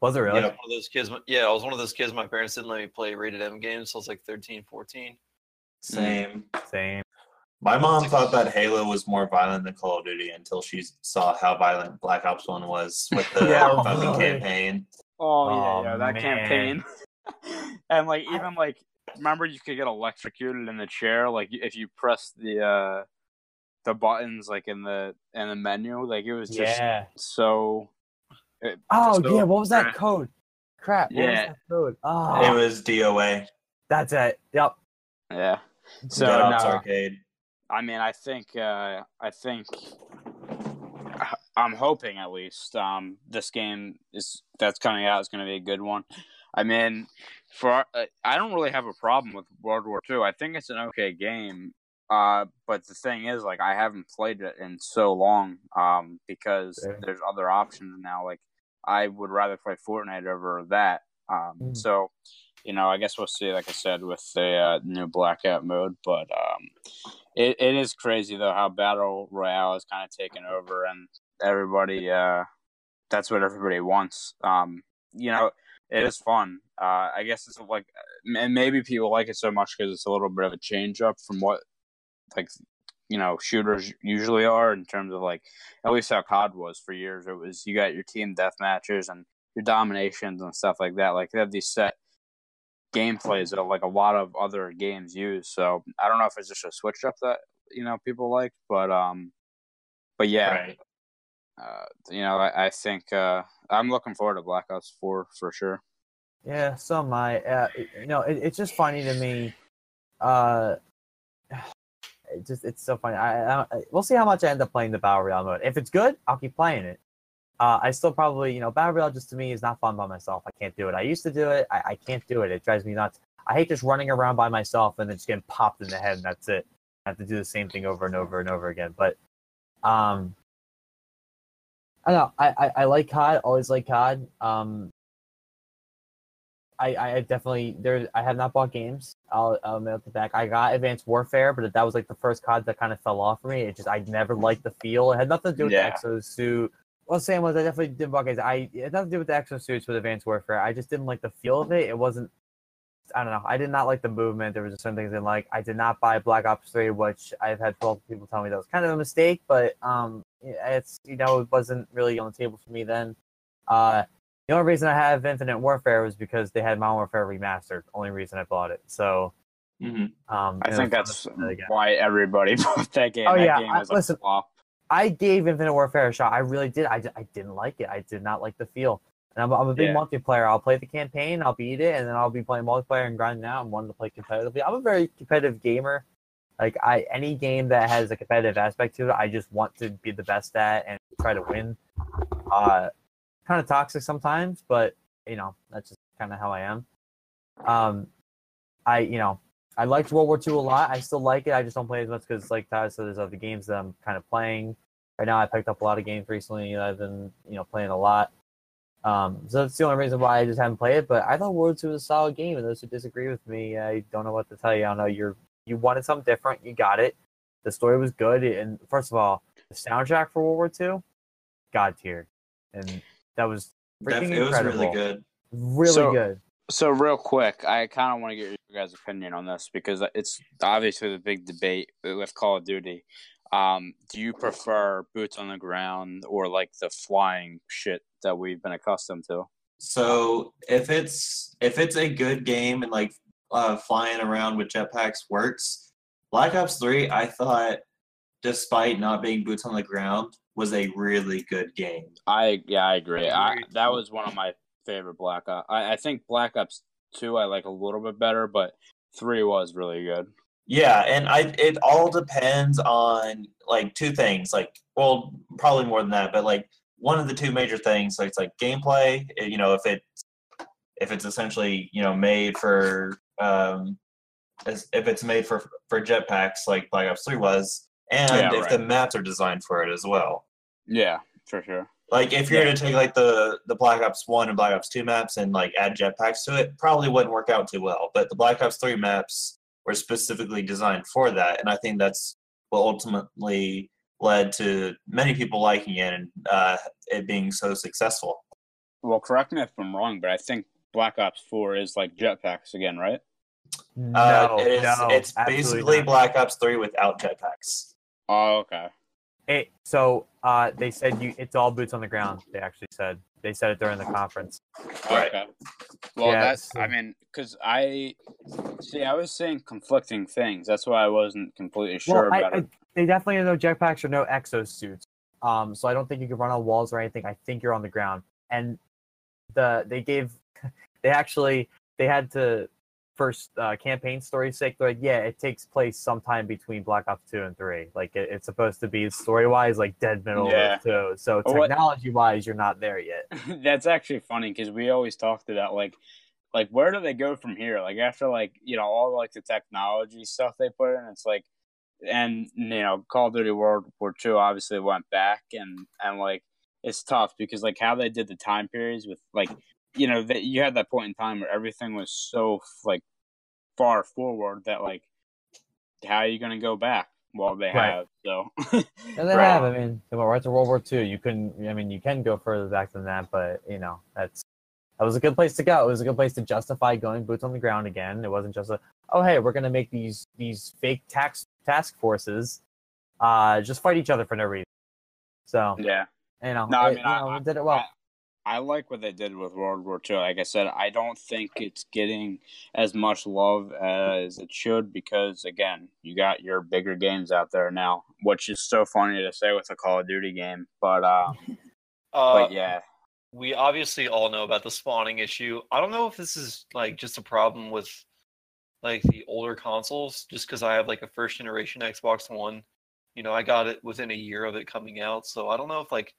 A: Was it really?
C: I was one of those kids. Yeah, I was one of those kids. My parents didn't let me play rated M games. So I was like 13, 14.
B: Same.
A: Same.
B: My mom thought that Halo was more violent than Call of Duty until she saw how violent Black Ops One was with the
A: Yeah,
B: fucking
A: really.
B: campaign.
D: Oh,
A: Oh,
D: yeah, yeah, that
A: man.
D: campaign. and like even like remember you could get electrocuted in the chair like if you press the uh the buttons like in the in the menu like it was just
A: Yeah.
D: so it-
A: Oh,
D: so-
A: yeah. What was that code? Crap. What
D: Yeah.
A: was that code?
B: It
A: Oh,
B: was DOA,
A: that's it. Yep.
D: yeah so
B: Dead
D: no,
B: Arcade.
D: I mean I think uh I think I'm hoping at least um this game is that's coming out is going to be a good one. I mean, for uh, I don't really have a problem with World War II. I think it's an okay game. Uh, but the thing is, like, I haven't played it in so long. Um, because
A: Sure.
D: there's other options now. Like, I would rather play Fortnite over that. Um,
A: Mm.
D: so, you know, I guess we'll see. Like I said, with the uh, new blackout mode, but um, it, it is crazy though how battle royale is kind of taken over, and everybody uh, that's what everybody wants. Um, you know, it is fun. Uh, I guess it's like, and maybe people like it so much because it's a little bit of a change up from what, like, you know, shooters usually are in terms of like, at least how COD was for years. It was you got your team death matches and your dominations and stuff like that. Like they have these set gameplays that like a lot of other games use. So I don't know if it's just a switch up that you know people like, but um, but yeah,
B: Right.
D: uh, you know, I, I think uh, I'm looking forward to Black Ops Four for sure.
A: Yeah, so am I. Uh, you know, it, it's just funny to me. Uh, it just it's so funny. I, I we'll see how much I end up playing the battle royale mode. If it's good, I'll keep playing it. Uh, I still probably, you know, battle royale just to me is not fun by myself. I can't do it. I used to do it. I, I can't do it. It drives me nuts. I hate just running around by myself and then just getting popped in the head and that's it. I have to do the same thing over and over and over again. But um, I don't know. I, I, I like COD. Always like COD. Um, I, I definitely there. I have not bought games. I'll, I'll admit the back. I got Advanced Warfare, but that was like the first COD that kind of fell off for me. It just I never liked the feel. It had nothing to do with
D: Yeah.
A: the exosuit. Well, same was I definitely didn't buy games. I it had nothing to do with the exosuits with Advanced Warfare. I just didn't like the feel of it. It wasn't. I don't know. I did not like the movement. There was just some things I didn't like. I did not buy Black Ops Three, which I've had multiple people tell me that was kind of a mistake. But um, it's you know it wasn't really on the table for me then. Uh, the only reason I have Infinite Warfare was because they had Modern Warfare Remastered. Only reason I bought it. So
B: hmm
A: um,
D: I think that's
A: was fun to play again.
D: why everybody bought that game.
A: Oh,
D: that
A: yeah,
D: game
A: I-
D: was a
A: listen,
D: flop.
A: I gave Infinite Warfare a shot. I really did. I, I didn't like it. I did not like the feel. And I'm, I'm a big
D: Yeah.
A: multiplayer. I'll play the campaign, I'll beat it, and then I'll be playing multiplayer and grinding out and wanting to play competitively. I'm a very competitive gamer. Like I, any game that has a competitive aspect to it, I just want to be the best at and try to win. Uh, kind of toxic sometimes, but you know that's just kind of how I am. Um, I you know I liked World War II a lot. I still like it. I just don't play as much because, it's like Tyler said, there's other games that I'm kind of playing. Right now, I picked up a lot of games recently that I've been, you know, playing a lot. Um, so that's the only reason why I just haven't played it. But I thought World War II was a solid game, and those who disagree with me, I don't know what to tell you. I know you're you wanted something different. You got it. The story was good, and first of all, the soundtrack for World War II, god tier, and that was freaking
B: it was really good.
A: really
D: So-
A: good.
D: So real quick, I kind of want to get your guys' opinion on this because it's obviously the big debate with Call of Duty. Um, do you prefer boots on the ground or like the flying shit that we've been accustomed to?
B: So if it's if it's a good game and like uh, flying around with jetpacks works, Black Ops Three, I thought, despite not being boots on the ground, was a really good game.
D: I yeah, I agree. I, that was one of my favorite Black Ops. I, I think Black Ops Two I like a little bit better, but Three was really good.
B: Yeah, and I it all depends on like two things. Like, well, probably more than that, but like one of the two major things, like it's like gameplay. You know, if it if it's essentially you know made for um, as- if it's made for for jetpacks like Black Ops Three was, and
D: Yeah,
B: if
D: right.
B: the maps are designed for it as well.
D: Yeah, for sure.
B: Like if you're going to take like the the Black Ops One and Black Ops Two maps and like add jetpacks to it, probably wouldn't work out too well. But the Black Ops Three maps were specifically designed for that, and I think that's what ultimately led to many people liking it and uh, it being so successful.
D: Well, correct me if I'm wrong, but I think Black Ops Four is like jetpacks again, right?
A: No,
B: uh, it is.
A: no,
B: it's basically
A: not.
B: Black Ops Three without jetpacks.
D: Oh, okay.
A: It, so uh, they said you it's all boots on the ground. They actually said they said it during the conference.
B: Right.
D: Okay. Well,
A: Yeah,
D: that's.
A: so-
D: I mean, because I see, I was saying conflicting things. That's why I wasn't completely sure
A: well,
D: about
A: I,
D: it.
A: they definitely have no jetpacks or no exosuits. Um, so I don't think you can run on walls or anything. I think you're on the ground. And the they gave they actually they had to first uh, campaign story's sake. They're like, yeah, it takes place sometime between Black Ops two and three. Like it, it's supposed to be story wise like dead middle
D: Yeah.
A: of two. So technology wise, you're not there yet.
D: that's actually funny because we always talked about like, like where do they go from here? Like after like you know all like the technology stuff they put in, it's like, and you know Call of Duty World War Two obviously went back and and like it's tough because like how they did the time periods with like you know that you had that point in time where everything was so like far forward that like how are you going to go back? Well, they
A: Right.
D: have so.
A: And they
D: Right.
A: have. I mean, they went right to World War II. You couldn't. I mean, you can go further back than that, but you know, that's that was a good place to go. It was a good place to justify going boots on the ground again. It wasn't just a, oh hey, we're gonna make these these fake tax task forces, uh, just fight each other for no reason. So
D: yeah.
A: you know,
D: No, I mean,
A: you
D: I-
A: know,
D: I-
A: it did it well.
D: I like what they did with World War II. Like I said, I don't think it's getting as much love as it should because, again, you got your bigger games out there now, which is so funny to say with a Call of Duty game. But, uh,
C: Uh,
D: but yeah,
C: we obviously all know about the spawning issue. I don't know if this is like just a problem with like the older consoles, just because I have like a first generation Xbox One. You know, I got it within a year of it coming out, so I don't know if like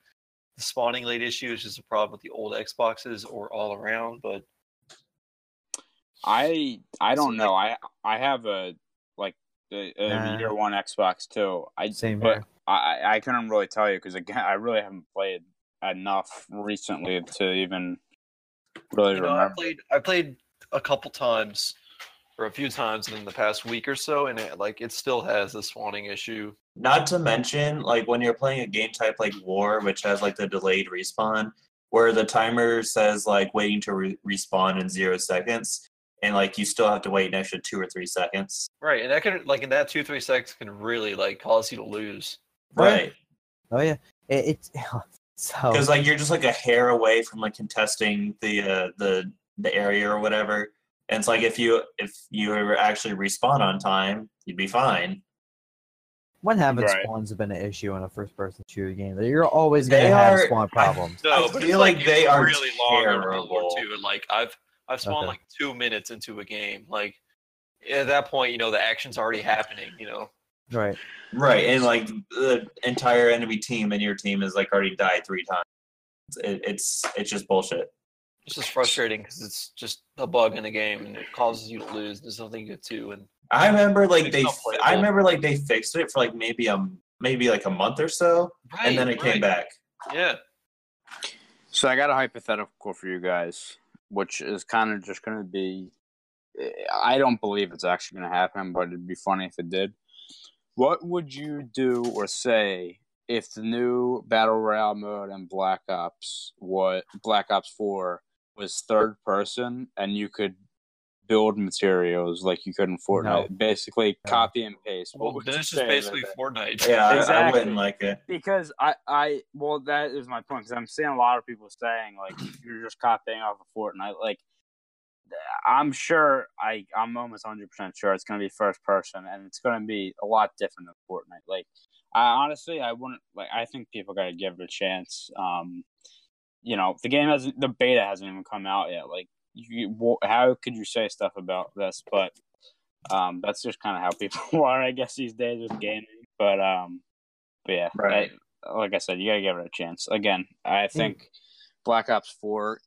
C: the spawning late issue is just a problem with the old Xboxes or all around. But
D: I I don't know. I I have a like a, a
A: Nah.
D: year one Xbox too. I
A: Same
D: but
A: here.
D: I I couldn't really tell you because again I really haven't played enough recently to even really
C: You know, I played I played a couple times or a few times in the past week or so, and it like it still has this spawning issue.
B: Not to mention, like when you're playing a game type like War, which has like the delayed respawn, where the timer says like waiting to re- respawn in zero seconds, and like you still have to wait an extra two or three seconds.
C: Right, and that can like in that two three seconds can really like cause you to lose.
B: Right.
A: Oh yeah, it, it's so
B: Because like you're just like a hair away from like contesting the uh, the the area or whatever. And it's like if you if you were actually respawn on time, you'd be fine.
A: When having
D: Right.
A: spawns have been an issue in a first-person shooter game. that You're always
B: They
A: gonna have
B: are-
A: spawn
B: I-
A: problems.
C: No,
B: I feel
C: it's
B: like they are
C: really long in World
B: terrible.
C: War II. Like I've I've spawned
A: Okay.
C: like two minutes into a game. Like at that point, you know the action's already happening. You know,
A: Right.
B: Right, and like the entire enemy team and your team has like already died three times. It, it's it's just bullshit.
C: it's just frustrating because it's just a bug in the game and it causes you to lose. There's nothing you can do, and
B: I remember like they
C: not
B: f-
C: playable.
B: I remember like they fixed it for like maybe um maybe like a month or so, and then it came back.
C: Yeah,
D: So I got a hypothetical for you guys, which is kind of just going to be. I don't believe it's actually going to happen, but it'd be funny if it did. What would you do or say if the new battle royale mode in Black Ops, what Black Ops Four, was third person and you could build materials like you could in Fortnite, basically
A: No.
D: copy and paste? What
C: well,
D: would
C: then it's just basically
D: that?
C: Fortnite.
B: Yeah, I- I, wouldn't like it.
D: because I, I, well, that is my point. Because I'm seeing a lot of people saying like you're just copying off of Fortnite. Like, I'm sure, I, I'm almost 100 percent sure it's going to be first person, and it's going to be a lot different than Fortnite. Like, I honestly, I wouldn't like. I think people got to give it a chance. Um, you know, the game hasn't, the beta hasn't even come out yet. Like, you, how could you say stuff about this? But um, that's just kind of how people are, I guess, these days with gaming. But um, but yeah,
B: Right.
D: I- like I said, you gotta give it a chance. Again, I think Black Ops Four,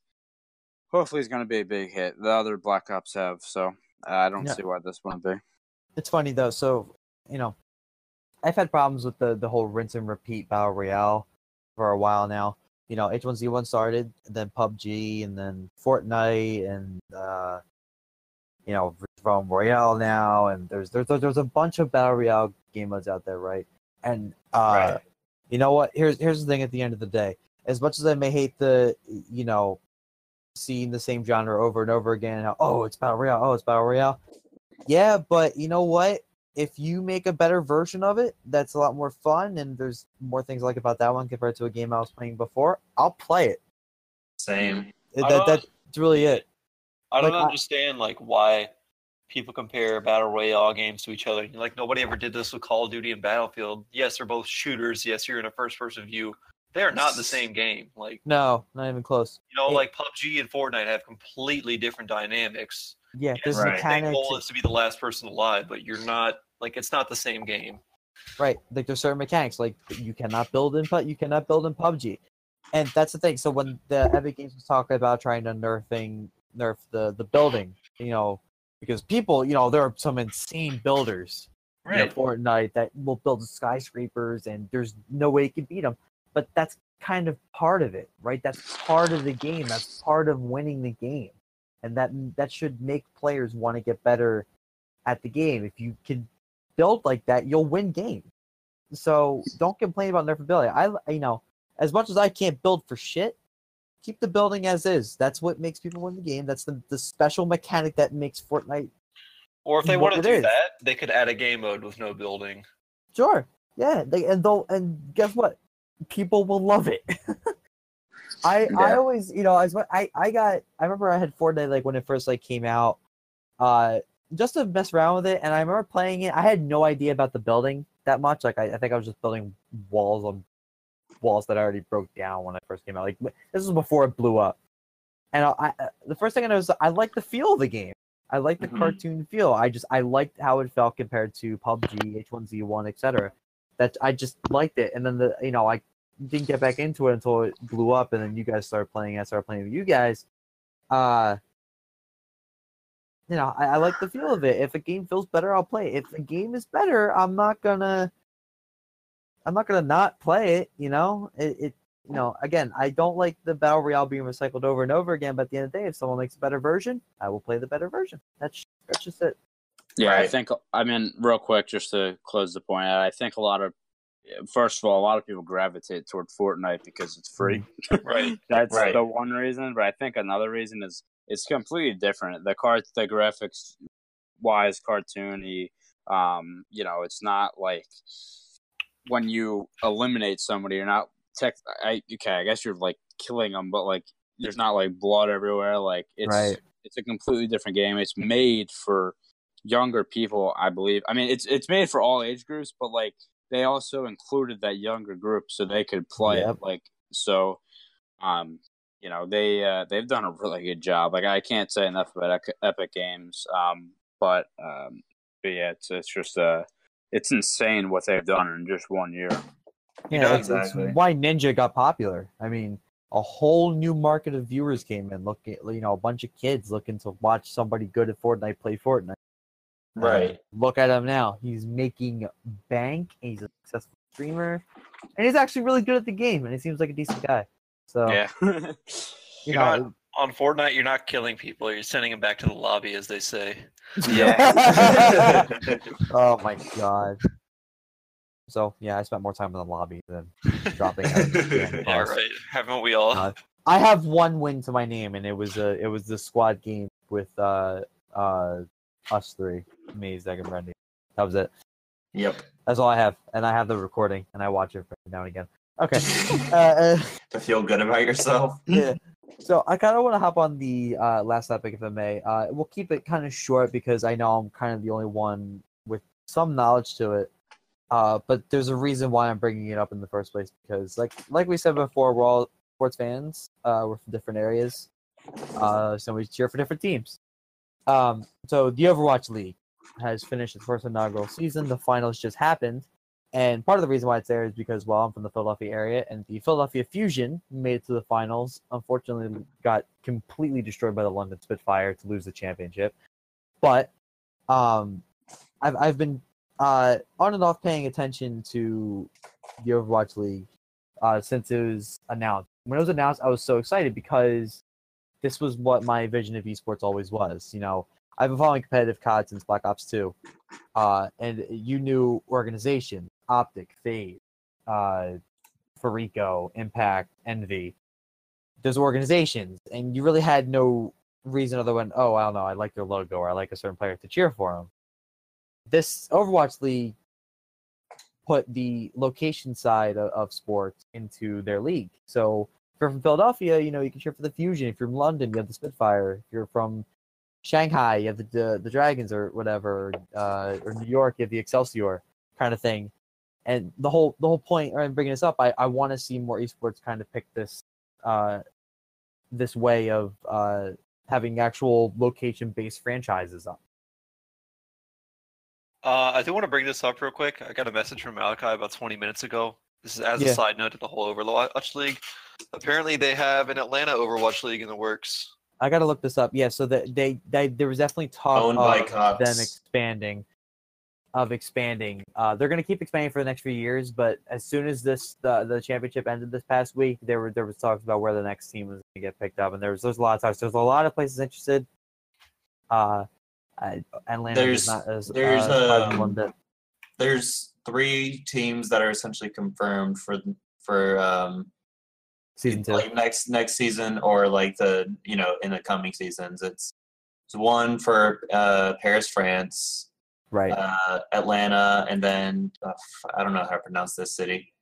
D: hopefully, is gonna be a big hit. The other Black Ops have, so I don't
A: Yeah.
D: see why this wouldn't be.
A: It's funny though. So you know, I've had problems with the the whole rinse and repeat battle royale for a while now. You know, H1Z1 started, then PUBG, and then Fortnite, and uh, you know, Realm Royale now, and there's there's there's a bunch of battle royale game modes out there, right? And uh,
B: Right.
A: you know what? Here's here's the thing. At the end of the day, as much as I may hate the you know seeing the same genre over and over again, how, oh it's battle royale, oh it's battle royale. Yeah, but you know what? If you make a better version of it, that's a lot more fun, and there's more things I like about that one compared to a game I was playing before. I'll play it.
B: Same.
A: That, that's really it.
C: I don't
A: Like, I-
C: understand like why people compare battle royale games to each other. Like nobody ever did this with Call of Duty and Battlefield. Yes, they're both shooters. Yes, you're in a first-person view. They're not the same game. Like
A: No, not even close.
C: you know,
A: It-
C: like PUBG and Fortnite have completely different dynamics.
A: Yeah, there's
B: Right.
C: the
A: mechanics.
C: goal is to be the last person alive, but you're not like it's not the same game.
A: Right. Like there's certain mechanics like you cannot build in you cannot build in PUBG. And that's the thing. So when the Epic Games was talking about trying to nerfing nerf the the building, you know, because people, you know, there are some insane builders
B: Right.
A: Fortnite that will build skyscrapers and there's no way you can beat them. But that's kind of part of it, right? That's part of the game. That's part of winning the game. And that that should make players want to get better at the game. If you can build like that, you'll win games. So don't complain about nerfability. I you know, as much as I can't build for shit, keep the building as is. That's what makes people win the game. That's the, the special mechanic that makes Fortnite
C: Or if they want to do
A: is.
C: that, they could add a game mode with no building.
A: Sure. Yeah. They, and they'll and guess what? People will love it. I I always you know as mu- I I got I remember I had Fortnite like when it first like came out, uh, just to mess around with it, and I remember playing it. I had no idea about the building that much. Like I, I think I was just building walls on walls that I already broke down when I first came out. Like this was before it blew up, and I, I the first thing I noticed I like the feel of the game. I like the
B: Mhm.
A: cartoon feel. I just I liked how it felt compared to PUBG, H1Z1, etc. That I just liked it, and then the you know I didn't get back into it until it blew up, and then you guys started playing. I started playing with you guys. Uh, you know, I, I like the feel of it. If a game feels better, I'll play. it. If the game is better, I'm not gonna I'm not gonna not play it. You know, it, it you know, again, I don't like the battle royale being recycled over and over again. But at the end of the day, if someone makes a better version, I will play the better version. That's that's just it.
D: Yeah, I think I mean real quick just to close the point. I think a lot of first of all, a lot of people gravitate toward Fortnite because it's free.
C: Right.
D: That's
B: Right.
D: the one reason, but I think another reason is it's completely different. The cart, the graphics wise, cartoony. Um, you know, it's not like when you eliminate somebody, you're not tech. I okay, I guess you're like killing them, but like there's not like blood everywhere. Like it's
A: Right.
D: it's a completely different game. It's made for younger people, I believe. I mean, it's it's made for all age groups, but like they also included that younger group so they could play
A: Yep.
D: it. Like so, um, you know they uh, they've done a really good job. Like I can't say enough about Epic Games, um, but um, but yeah, it's it's just uh, it's insane what they've done in just one year.
A: Yeah,
B: Yeah,
A: it's, it's
B: exactly.
A: why Ninja got popular. I mean, a whole new market of viewers came in, looking, you know, a bunch of kids looking to watch somebody good at Fortnite play Fortnite. Uh,
B: Right.
A: look at him now. He's making bank. And he's a successful streamer, and he's actually really good at the game. And he seems like a decent guy. So
D: Yeah,
A: you
C: You're
A: know,
C: not- On Fortnite, you're not killing people. You're sending them back to the lobby, as they say.
B: Yeah.
A: oh my god. So yeah, I spent more time in the lobby than dropping. out of the game
C: Yeah, right. Haven't we all?
A: Uh, I have one win to my name, and it was a it was the squad game with uh uh us three, me, Zach, and Brendan. That was it.
B: yep.
A: That's all I have, and I have the recording, and I watch it now and again. Okay. uh, uh,
B: To feel good about yourself.
A: yeah. So I kind of want to hop on the uh, last topic, if I may. Uh, we'll keep it kind of short because I know I'm kind of the only one with some knowledge to it. Uh, but there's a reason why I'm bringing it up in the first place because, like, like we said before, we're all sports fans. Uh, we're from different areas, uh, so we cheer for different teams. Um, so the Overwatch League has finished its first inaugural season. The finals just happened, and part of the reason why it's there is because, well, I'm from the Philadelphia area, and the Philadelphia Fusion made it to the finals. Unfortunately, got completely destroyed by the London Spitfire to lose the championship. But um, I've I've been uh, on and off paying attention to the Overwatch League uh, since it was announced. When it was announced, I was so excited because this was what my vision of esports always was. You know, I've been following competitive COD since Black Ops 2. Uh, and you knew organization, Optic, Fade, uh, Farico, Impact, Envy. Those organizations, and you really had no reason other than, oh, I don't know, I like their logo or I like a certain player to cheer for them. This Overwatch League put the location side of, of sports into their league. So you're from Philadelphia, you know, you can cheer for the Fusion. If you're from London, you have the Spitfire. If you're from Shanghai, you have the the, the Dragons or whatever, uh, or New York, you have the Excelsior kind of thing. And the whole the whole point, I'm bringing this up, I, I want to see more esports kind of pick this uh, this way of uh, having actual location based franchises up.
C: Uh, I do want to bring this up real quick. I got a message from Malachi about 20 minutes ago. This is as
A: Yeah.
C: a side note to the whole Overwatch League. Apparently, they have an Atlanta Overwatch League in the works.
A: I got to look this up. Yeah, so that they, they there was definitely talk
B: Owned
A: of them expanding, of expanding. Uh, they're going to keep expanding for the next few years, but as soon as this the, the championship ended this past week, there were there was talks about where the next team was going to get picked up, and there was there's a lot of talks. There's a lot of places interested. Uh, I, Atlanta
B: There's-
A: is not as
B: there's,
A: uh, surprising
B: um,
A: one bit.
B: There's three teams that are essentially confirmed for for um
A: Season two.
B: like next next season or like the you know in the coming seasons. It's it's one for uh Paris, France,
A: right.
B: uh, Atlanta, and then uh, I don't know how to pronounce this city.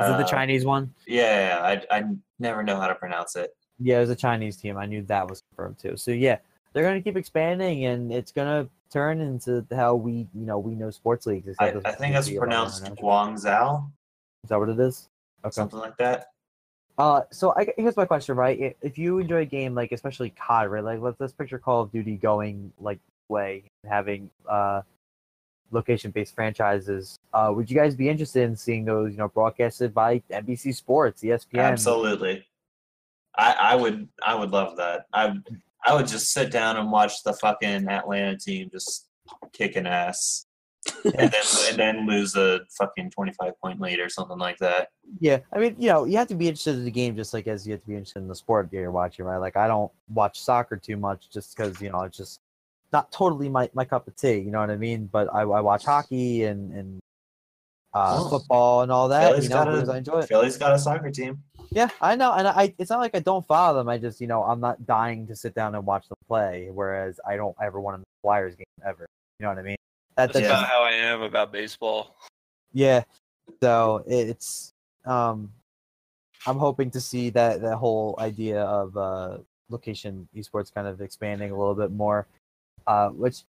A: is it the
B: Uh,
A: Chinese one?
B: Yeah, yeah, I I never know how to pronounce it.
A: Yeah, it was a Chinese team. I knew that was confirmed too. So yeah, they're going to keep expanding, and it's going to turn into how we, you know, we know sports leagues.
B: I, I think that's
A: be a lot more
B: pronounced. Guangzhou,
A: Is that what it is? Okay.
B: something like that.
A: Uh, so I, here's my question, right? If you enjoy a game like, especially COD, right? Like, let's let's picture Call of Duty going like way, having uh, location-based franchises. Uh, would you guys be interested in seeing those, you know, broadcasted by NBC Sports, ESPN?
B: Absolutely. I, I would I would love that. I I would just sit down and watch the fucking Atlanta team just kicking ass, and then and then lose a fucking twenty five point lead or something like that.
A: Yeah, I mean, you know, you have to be interested in the game just like as you have to be interested in the sport that you're watching, right? Like, I don't watch soccer too much just because you know it's just not totally my, my cup of tea. You know what I mean? But I, I watch hockey and and uh,
B: Oh.
A: football and all that.
B: Philly's
A: you know,
B: got a-
A: I enjoy it.
B: Philly's got a soccer team.
A: Yeah, I know, and I it's not like I don't follow them. I just you know I'm not dying to sit down and watch them play. Whereas I don't ever want to Flyers game ever. You know what I mean? That,
C: That's
A: that's
C: about
A: just-
C: how I am about baseball.
A: yeah. So it's um, I'm hoping to see that that whole idea of uh location esports kind of expanding a little bit more, uh, which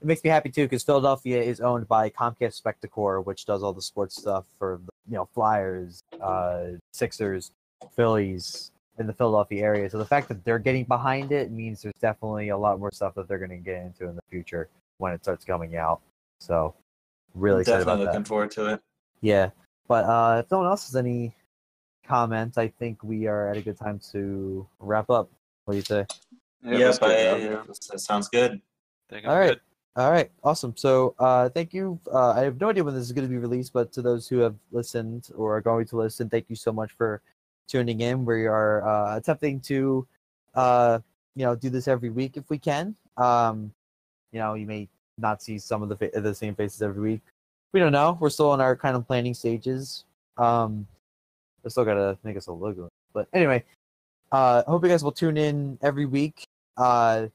A: it makes me happy too because Philadelphia is owned by Comcast Spectacor, which does all the sports stuff for the, you know Flyers, uh, Sixers, Phillies in the Philadelphia area. So the fact that they're getting behind it means there's definitely a lot more stuff that they're going to get into in the future when it starts coming out. So really excited
B: Definitely
A: about that.
B: looking forward to it.
A: Yeah, but uh, if no one else has any comments, I think we are at a good time to wrap up. What do you say?
D: Yeah,
B: yep,
D: let's
B: I,
D: get
B: that sounds good.
C: Think
A: All right.
C: good.
A: All right, awesome. So, uh, thank you. Uh, I have no idea when this is going to be released, but to those who have listened or are going to listen, thank you so much for tuning in. We are uh, attempting to, uh, you know, do this every week if we can. Um, you know, you may not see some of the fa- the same faces every week. We don't know. We're still in our kind of planning stages. Um, I still gotta make us a logo. But anyway, uh, hope you guys will tune in every week. Uh,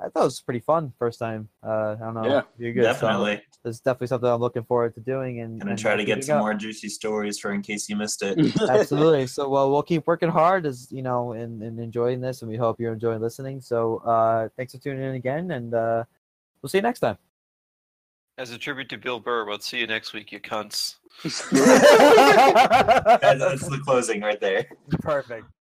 A: I thought it was pretty fun first time. Uh, I don't know.
D: Yeah,
A: you're good. So
B: Definitely.
A: it's definitely something I'm looking forward to doing and,
B: Gonna
A: and
B: try to get some
A: up.
B: more juicy stories for in case you missed it.
A: Absolutely. So well, we'll keep working hard as you know, and, and enjoying this, and we hope you're enjoying listening. So uh, thanks for tuning in again, and uh, we'll see you next time.
C: As a tribute to Bill Burr, we'll see you next week, you cunts.
B: That's the closing right there.
A: Perfect.